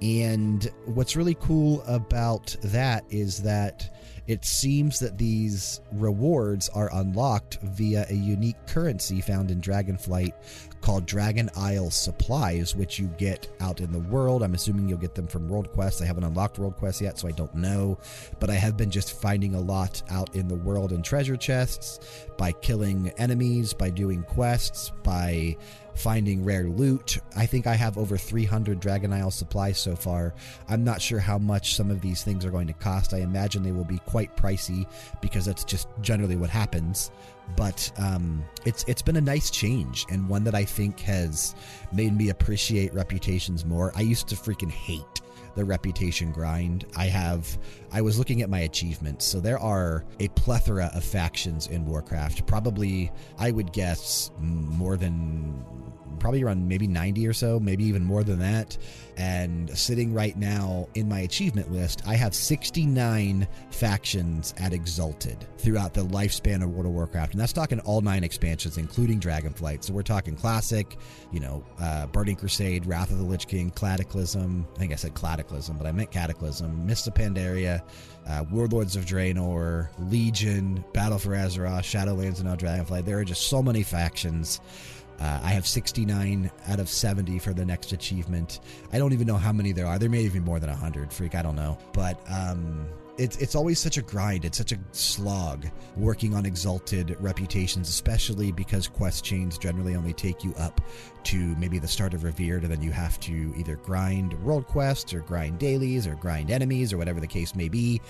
And what's really cool about that is that it seems that these rewards are unlocked via a unique currency found in Dragonflight called Dragon Isle Supplies, which you get out in the world. I'm assuming you'll get them from World Quest. I haven't unlocked World Quest yet, so I don't know. But I have been just finding a lot out in the world in treasure chests by killing enemies, by doing quests, by finding rare loot. I think I have over 300 Dragon Isle supplies so far. I'm not sure how much some of these things are going to cost. I imagine they will be quite pricey because that's just generally what happens. But um, it's it's been a nice change and one that I think has made me appreciate reputations more. I used to freaking hate the reputation grind. I have, I was looking at my achievements. So there are a plethora of factions in Warcraft. Probably, I would guess more than probably around maybe 90 or so, maybe even more than that. And sitting right now in my achievement list, I have 69 factions at Exalted throughout the lifespan of World of Warcraft. And that's talking all nine expansions, including Dragonflight. So we're talking Classic, you know, uh, Burning Crusade, Wrath of the Lich King, Cataclysm. I think I said Cataclysm, but I meant Cataclysm, Mists of Pandaria, uh, Warlords of Draenor, Legion, Battle for Azeroth, Shadowlands, and now Dragonflight. There are just so many factions. Uh, I have 69 out of 70 for the next achievement. I don't even know how many there are. There may even be more than 100. Freak, I don't know. But um, it's it's always such a grind. It's such a slog working on exalted reputations, especially because quest chains generally only take you up to maybe the start of Revered, and then you have to either grind world quests or grind dailies or grind enemies or whatever the case may be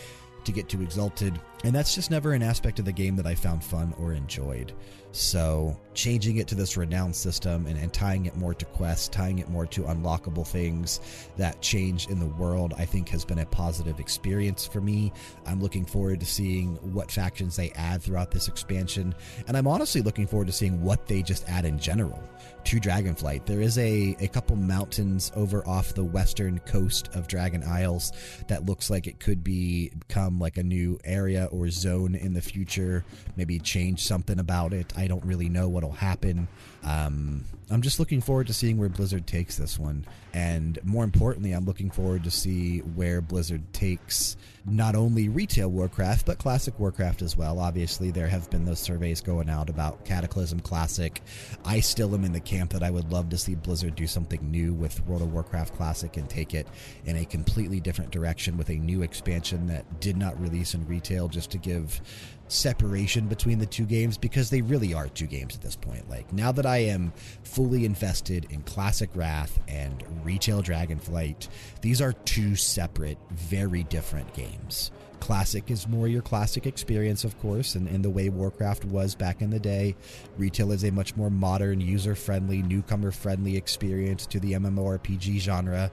to get to exalted. And that's just never an aspect of the game that I found fun or enjoyed. So, changing it to this renown system and, and, tying it more to quests, tying it more to unlockable things that change in the world, I think has been a positive experience for me. I'm looking forward to seeing what factions they add throughout this expansion. And I'm honestly looking forward to seeing what they just add in general to Dragonflight. There is a, a couple mountains over off the western coast of Dragon Isles that looks like it could be become like a new area or zone in the future. Maybe change something about it. I don't really know what'll happen. Um, I'm just looking forward to seeing where Blizzard takes this one. And more importantly, I'm looking forward to see where Blizzard takes not only retail Warcraft, but classic Warcraft as well. Obviously, there have been those surveys going out about Cataclysm Classic. I still am in the camp that I would love to see Blizzard do something new with World of Warcraft Classic and take it in a completely different direction with a new expansion that did not release in retail just to give separation between the two games because they really are two games at this point. Like now that I am fully invested in Classic Wrath and Retail Dragonflight, these are two separate, very different games. Classic is more your classic experience, of course, and, and the way Warcraft was back in the day. Retail is a much more modern, user friendly, newcomer friendly experience to the MMORPG genre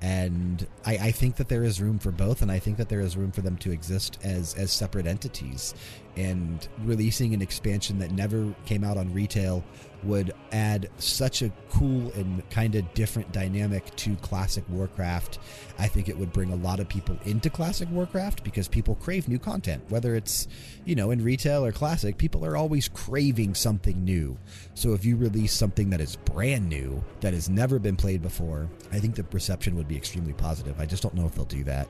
and I, I, think that there is room for both, and I think that there is room for them to exist as as separate entities. And releasing an expansion that never came out on retail would add such a cool and kind of different dynamic to classic Warcraft. I think it would bring a lot of people into classic Warcraft because people crave new content, whether it's, you know, in retail or classic, people are always craving something new. So if you release something that is brand new, that has never been played before, I think the reception would be extremely positive. I just don't know if they'll do that.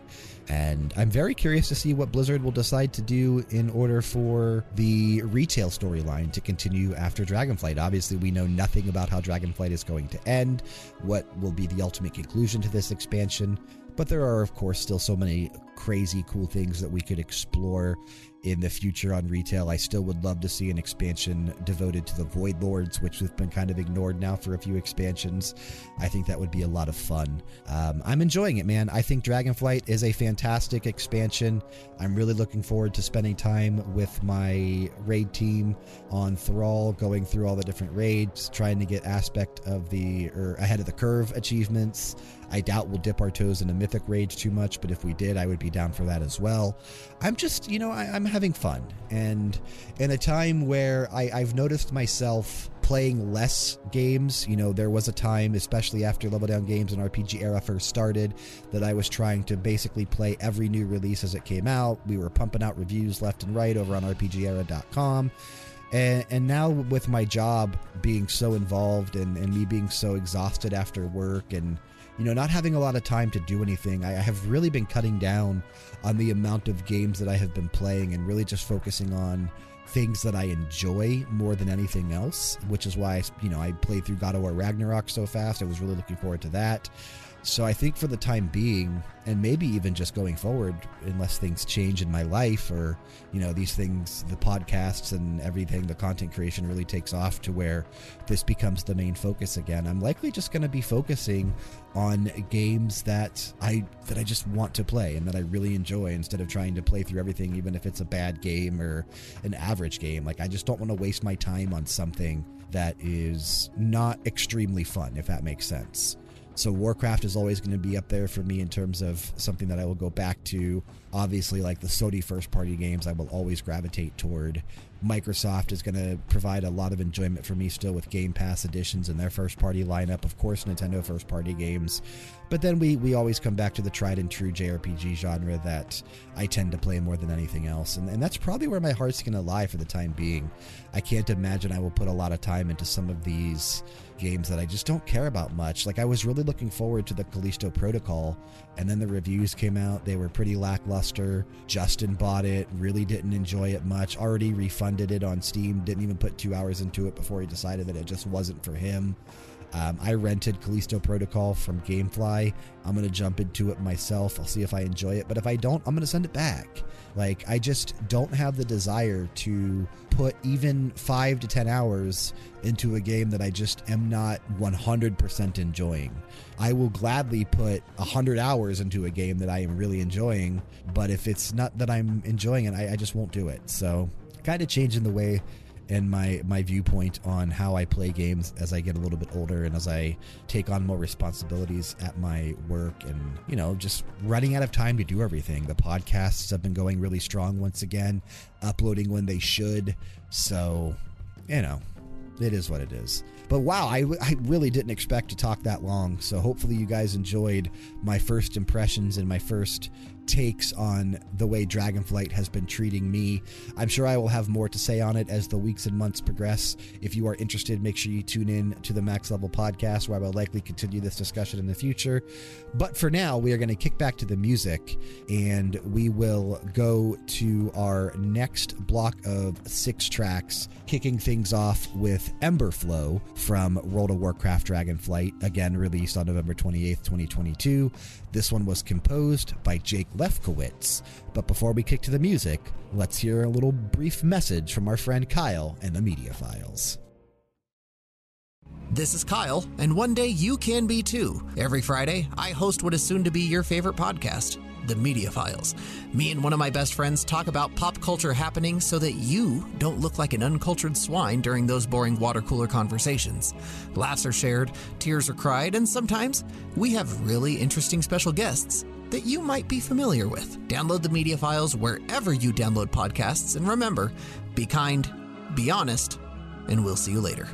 And I'm very curious to see what Blizzard will decide to do in order for the retail storyline to continue after Dragonflight. Obviously, we know nothing about how Dragonflight is going to end, what will be the ultimate conclusion to this expansion. But there are, of course, still so many crazy cool things that we could explore in the future on retail. I still would love to see an expansion devoted to the Void Lords, which have been kind of ignored now for a few expansions. I think that would be a lot of fun. Um, I'm enjoying it, man. I think Dragonflight is a fantastic expansion. I'm really looking forward to spending time with my raid team on Thrall, going through all the different raids, trying to get aspect of the or ahead of the curve achievements. I doubt we'll dip our toes in a mythic rage too much, but if we did, I would be down for that as well. I'm just, you know, I, am having fun. And in a time where I, I've noticed myself playing less games. You know, there was a time, especially after Level Down Games and RPG era first started, that I was trying to basically play every new release as it came out. We were pumping out reviews left and right over on RPGera.com. And, and now with my job being so involved and, and me being so exhausted after work and you know, not having a lot of time to do anything, I have really been cutting down on the amount of games that I have been playing and really just focusing on things that I enjoy more than anything else, which is why, you know, I played through God of War Ragnarok so fast. I was really looking forward to that. So I think for the time being, and maybe even just going forward, unless things change in my life or, you know, these things, the podcasts and everything, the content creation really takes off to where this becomes the main focus again, I'm likely just going to be focusing on games that I that I just want to play and that I really enjoy instead of trying to play through everything even if it's a bad game or an average game. Like I just don't want to waste my time on something that is not extremely fun if that makes sense. So Warcraft is always going to be up there for me in terms of something that I will go back to. Obviously, like the Sony first party games, I will always gravitate toward. Microsoft is going to provide a lot of enjoyment for me still with Game Pass editions and their first party lineup. Of course, Nintendo first party games. But then we, we always come back to the tried and true JRPG genre that I tend to play more than anything else. And, and that's probably where my heart's going to lie for the time being. I can't imagine I will put a lot of time into some of these games that I just don't care about much. Like I was really looking forward to the Callisto Protocol, and then the reviews came out. They were pretty lackluster. Justin bought it, really didn't enjoy it much. Already refunded it on Steam, didn't even put two hours into it before he decided that it just wasn't for him. Um, I rented Callisto Protocol from Gamefly. I'm going to jump into it myself. I'll see if I enjoy it. But if I don't, I'm going to send it back. Like, I just don't have the desire to put even five to 10 hours into a game that I just am not 100% enjoying. I will gladly put 100 hours into a game that I am really enjoying. But if it's not that I'm enjoying it, I, I just won't do it. So, kind of changing the way and my my viewpoint on how I play games as I get a little bit older and as I take on more responsibilities at my work and you know just running out of time to do everything. The podcasts have been going really strong once again, uploading when they should. So, you know, it is what it is. But wow, I, I really didn't expect to talk that long. So hopefully you guys enjoyed my first impressions and my first takes on the way Dragonflight has been treating me. I'm sure I will have more to say on it as the weeks and months progress. If you are interested, make sure you tune in to the Max Level podcast where I will likely continue this discussion in the future. But for now, we are going to kick back to the music and we will go to our next block of six tracks, kicking things off with Emberflow from World of Warcraft Dragonflight, again released on November 28th, 2022. This one was composed by Jake Lefkowitz. But before we kick to the music, let's hear a little brief message from our friend Kyle and the Media Files. This is Kyle, and one day you can be too. Every Friday, I host what is soon to be your favorite podcast. The Media Files. Me and one of my best friends talk about pop culture happening so that you don't look like an uncultured swine during those boring water cooler conversations. Laughs are shared, tears are cried, and sometimes we have really interesting special guests that you might be familiar with. Download the Media Files wherever you download podcasts, and remember be kind, be honest, and we'll see you later.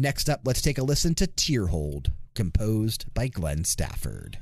Next up, let's take a listen to Tearhold, composed by Glenn Stafford.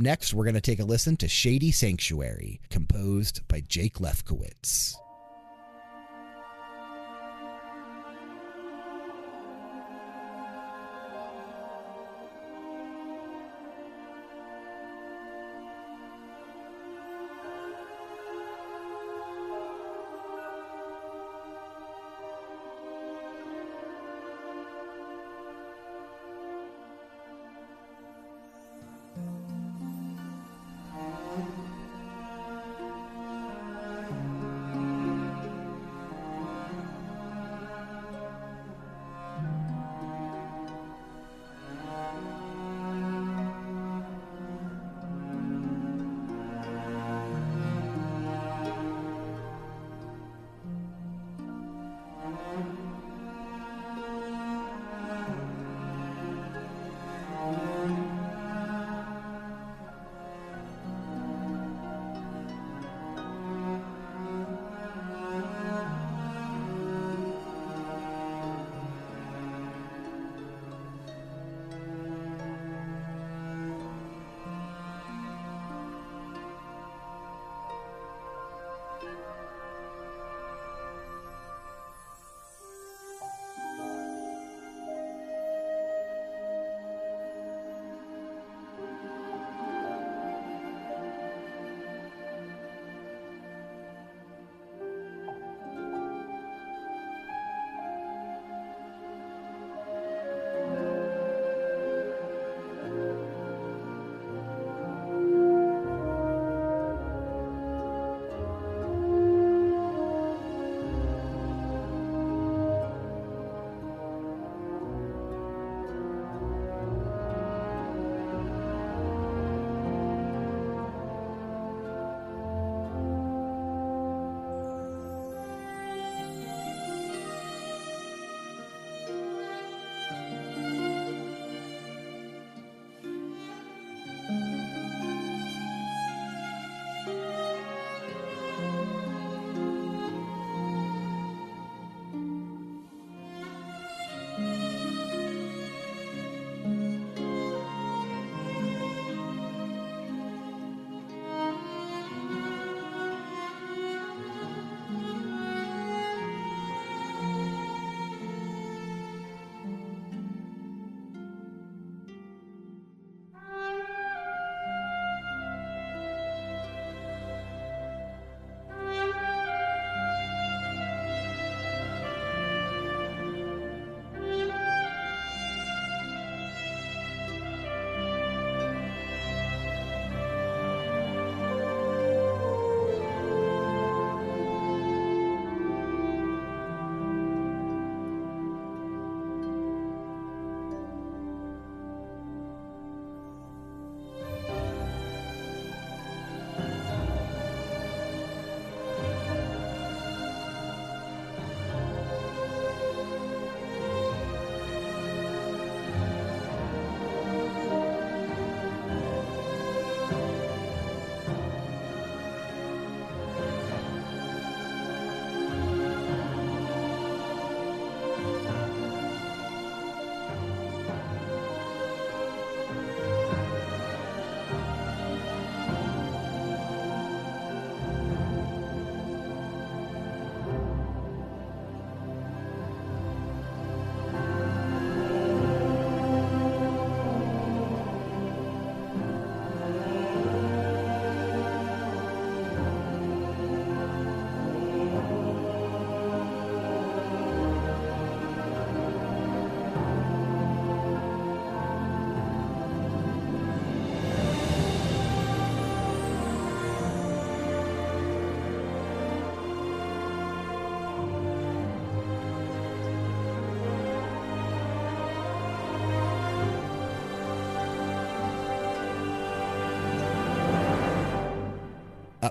Next, we're going to take a listen to Shady Sanctuary, composed by Jake Lefkowitz.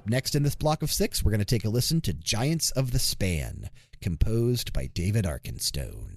Next in this block of six, we're going to take a listen to Giants of the Span, composed by David Arkenstone.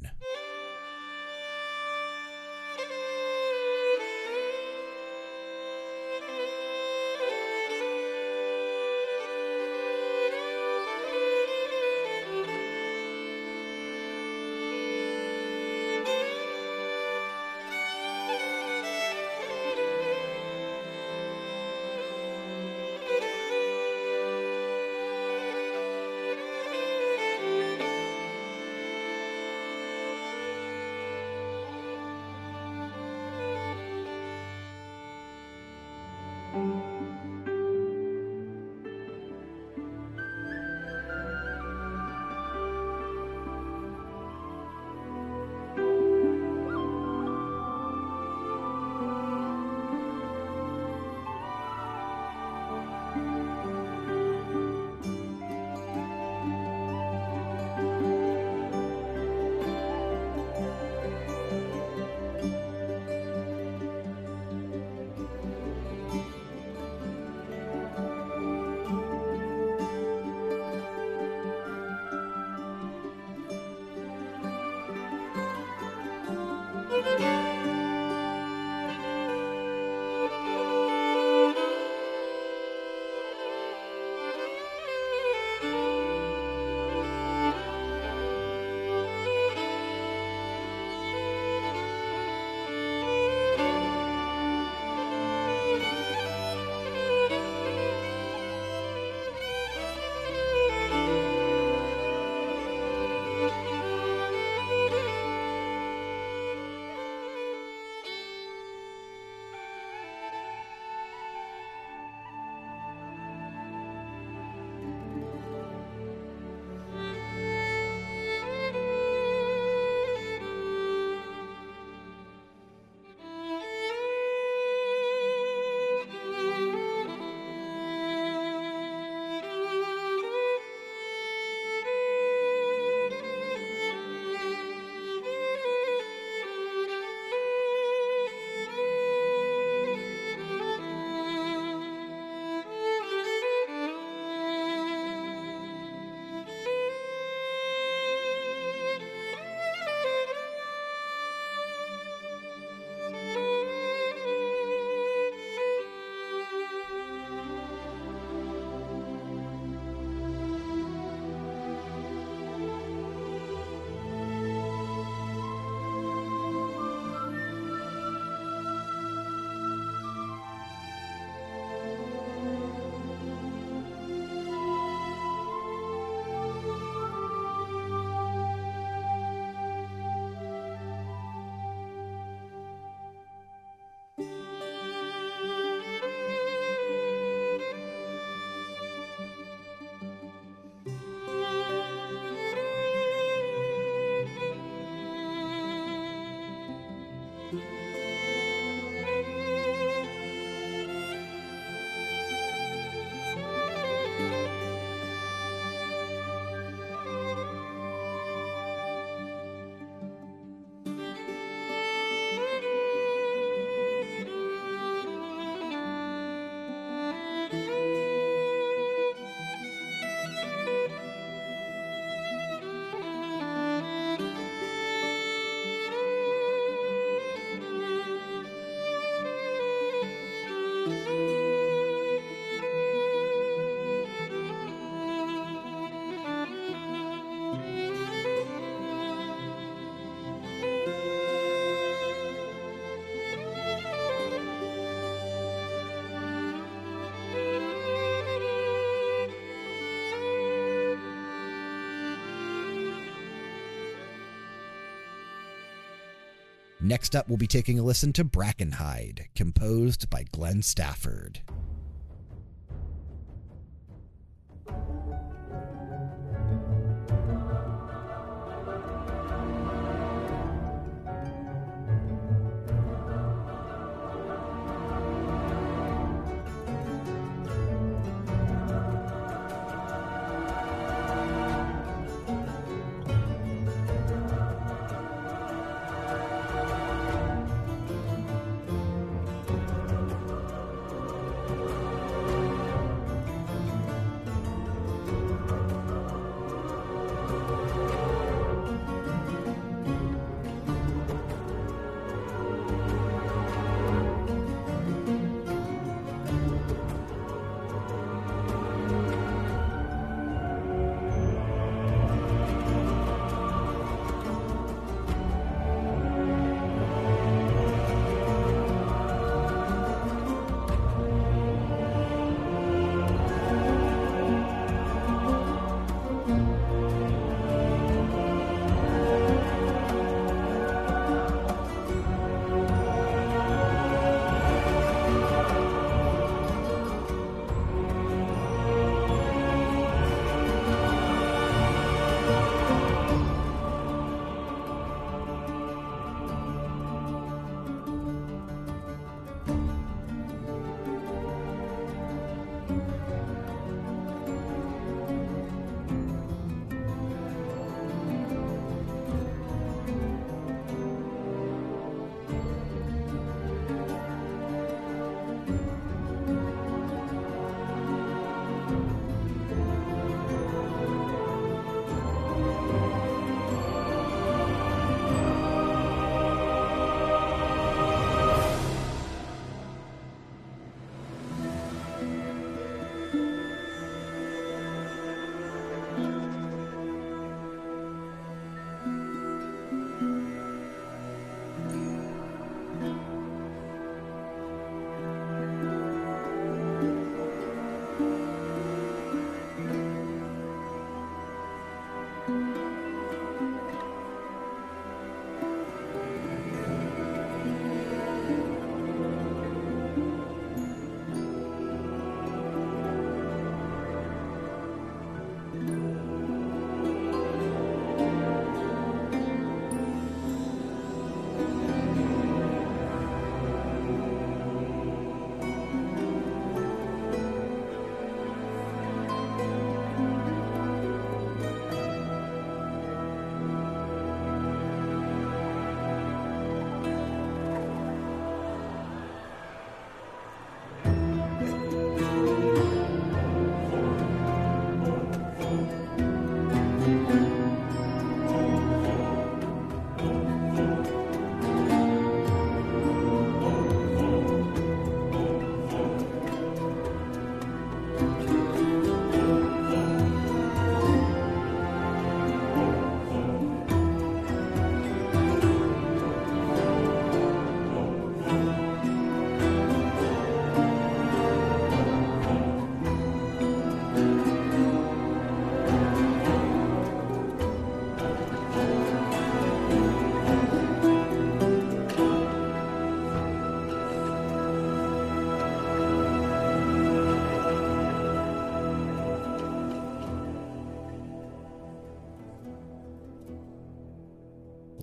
Next up, we'll be taking a listen to Brackenhide, composed by Glenn Stafford.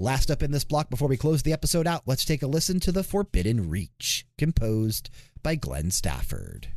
Last up in this block before we close the episode out, let's take a listen to The Forbidden Reach, composed by Glenn Stafford.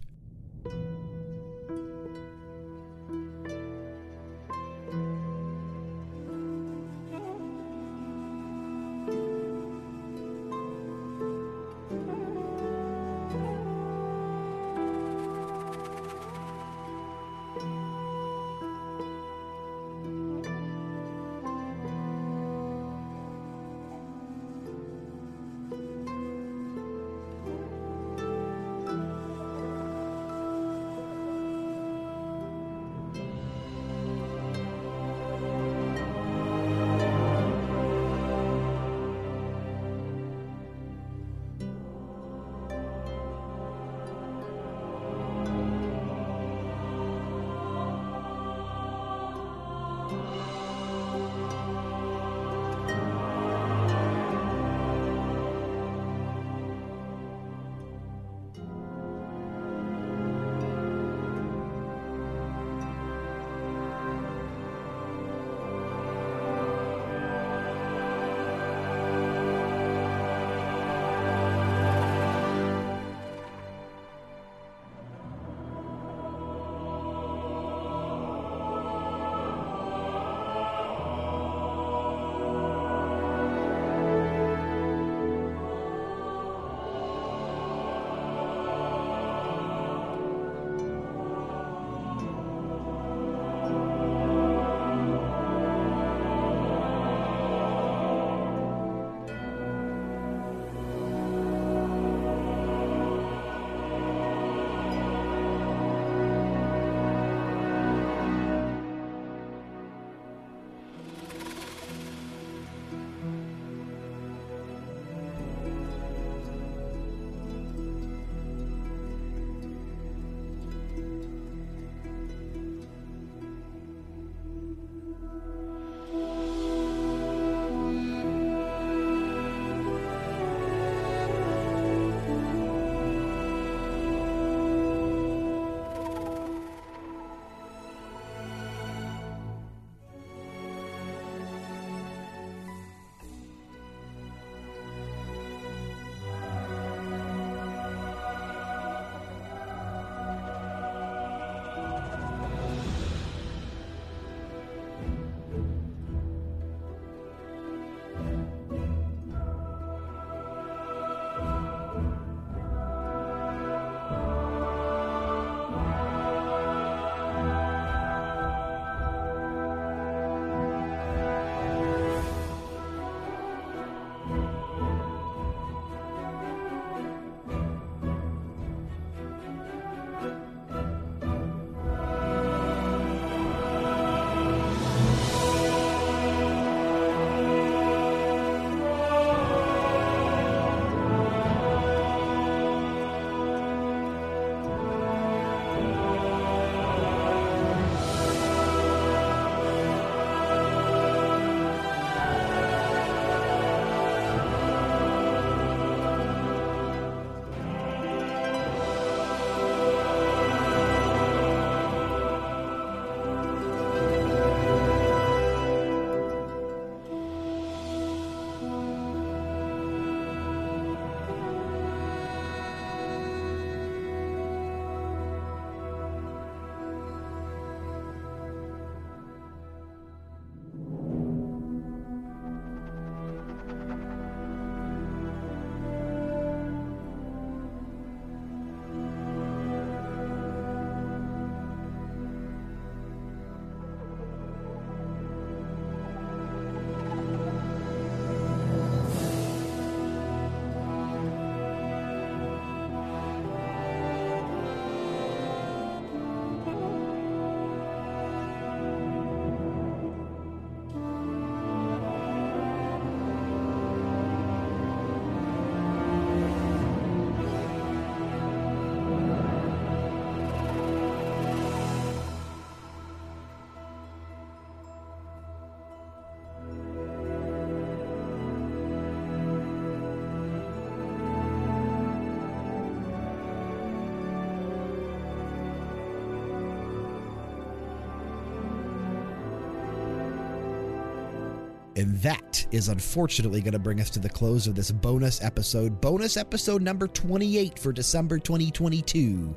And that is unfortunately going to bring us to the close of this bonus episode, bonus episode number 28 for December 2022.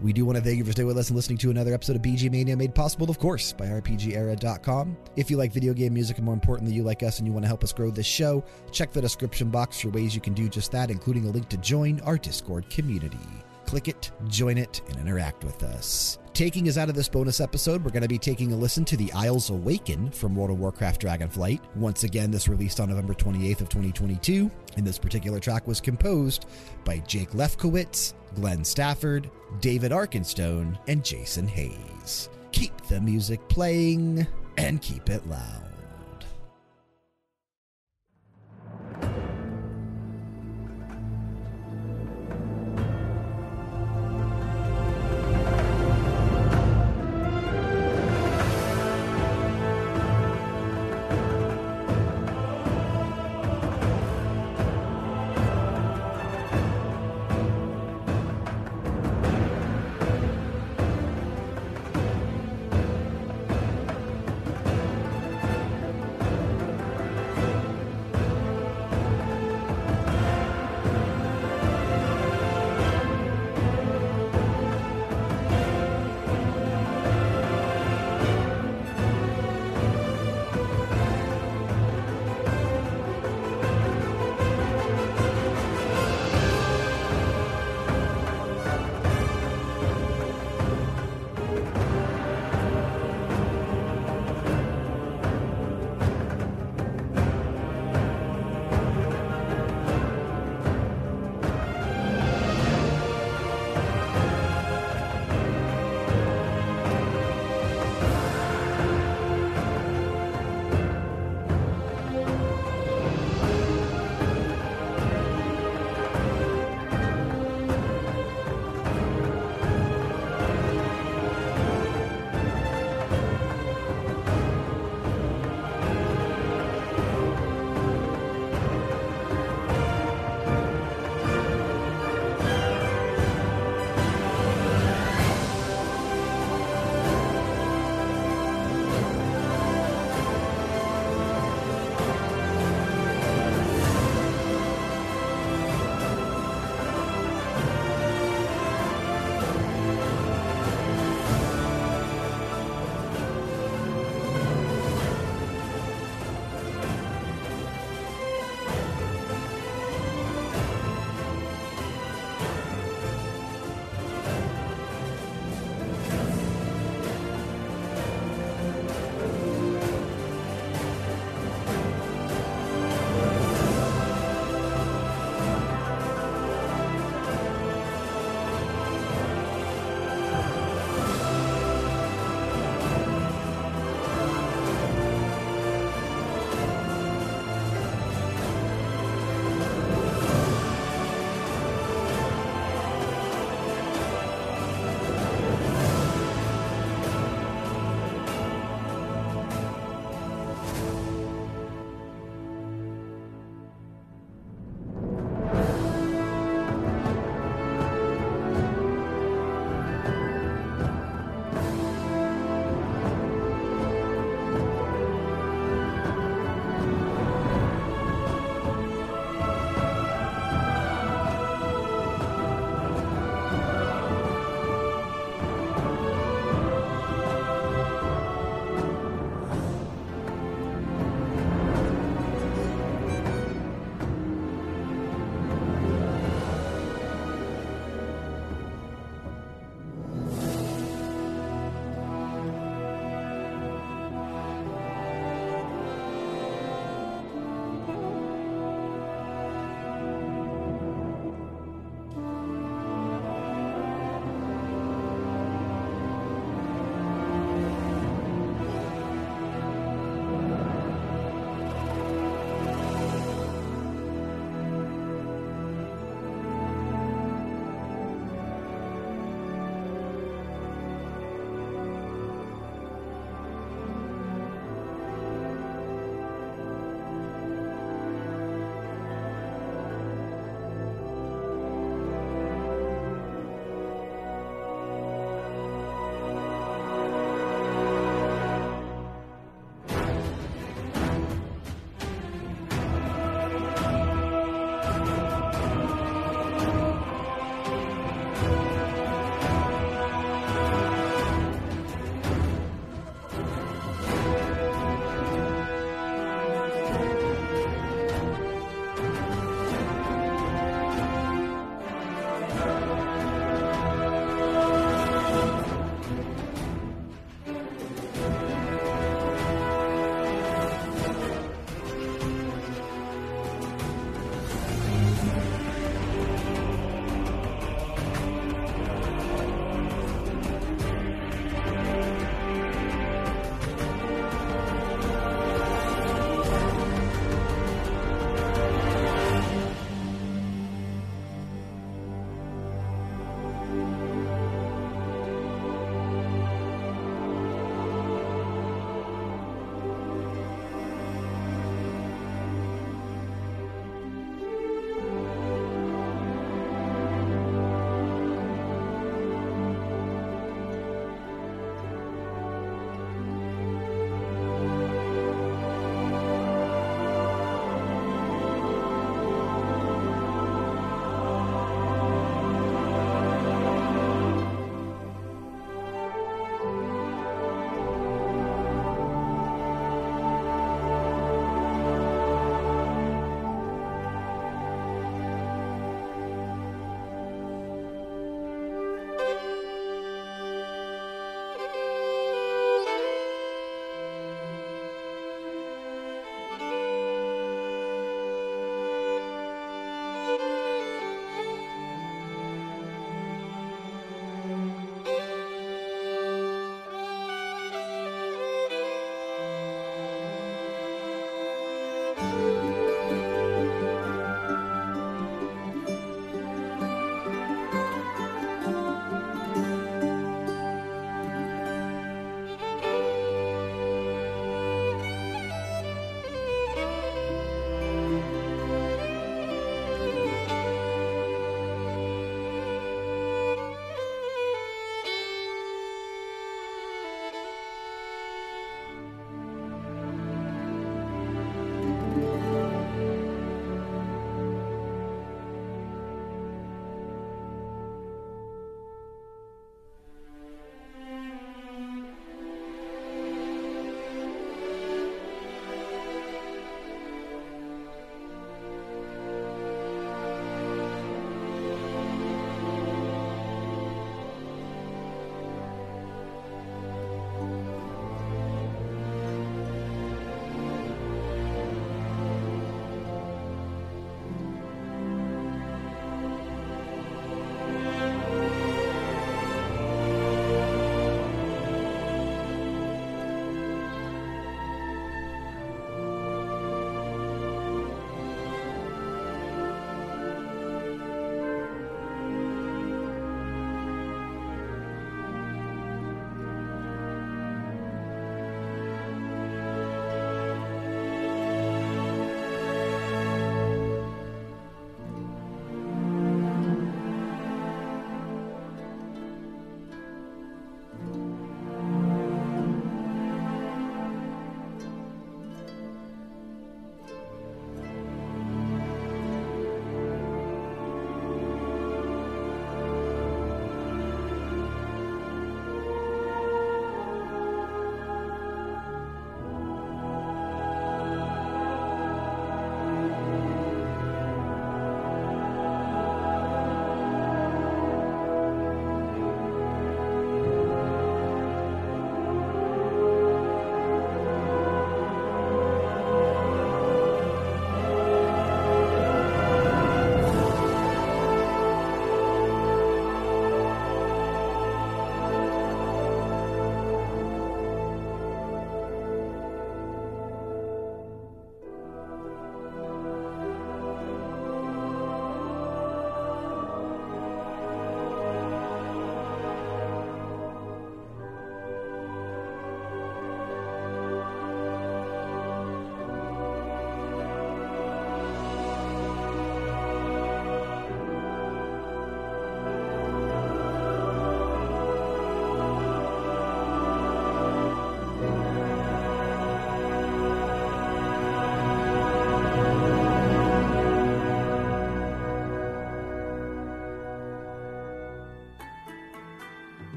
We do want to thank you for staying with us and listening to another episode of VGMania made possible, of course, by RPGera.com. If you like video game music and more importantly, you like us and you want to help us grow this show, check the description box for ways you can do just that, including a link to join our Discord community. Click it, join it, and interact with us. Taking us out of this bonus episode, we're going to be taking a listen to The Isles Awaken from World of Warcraft Dragonflight. Once again, this released on November 28th of 2022, and this particular track was composed by Jake Lefkowitz, Glenn Stafford, David Arkenstone, and Jason Hayes. Keep the music playing and keep it loud.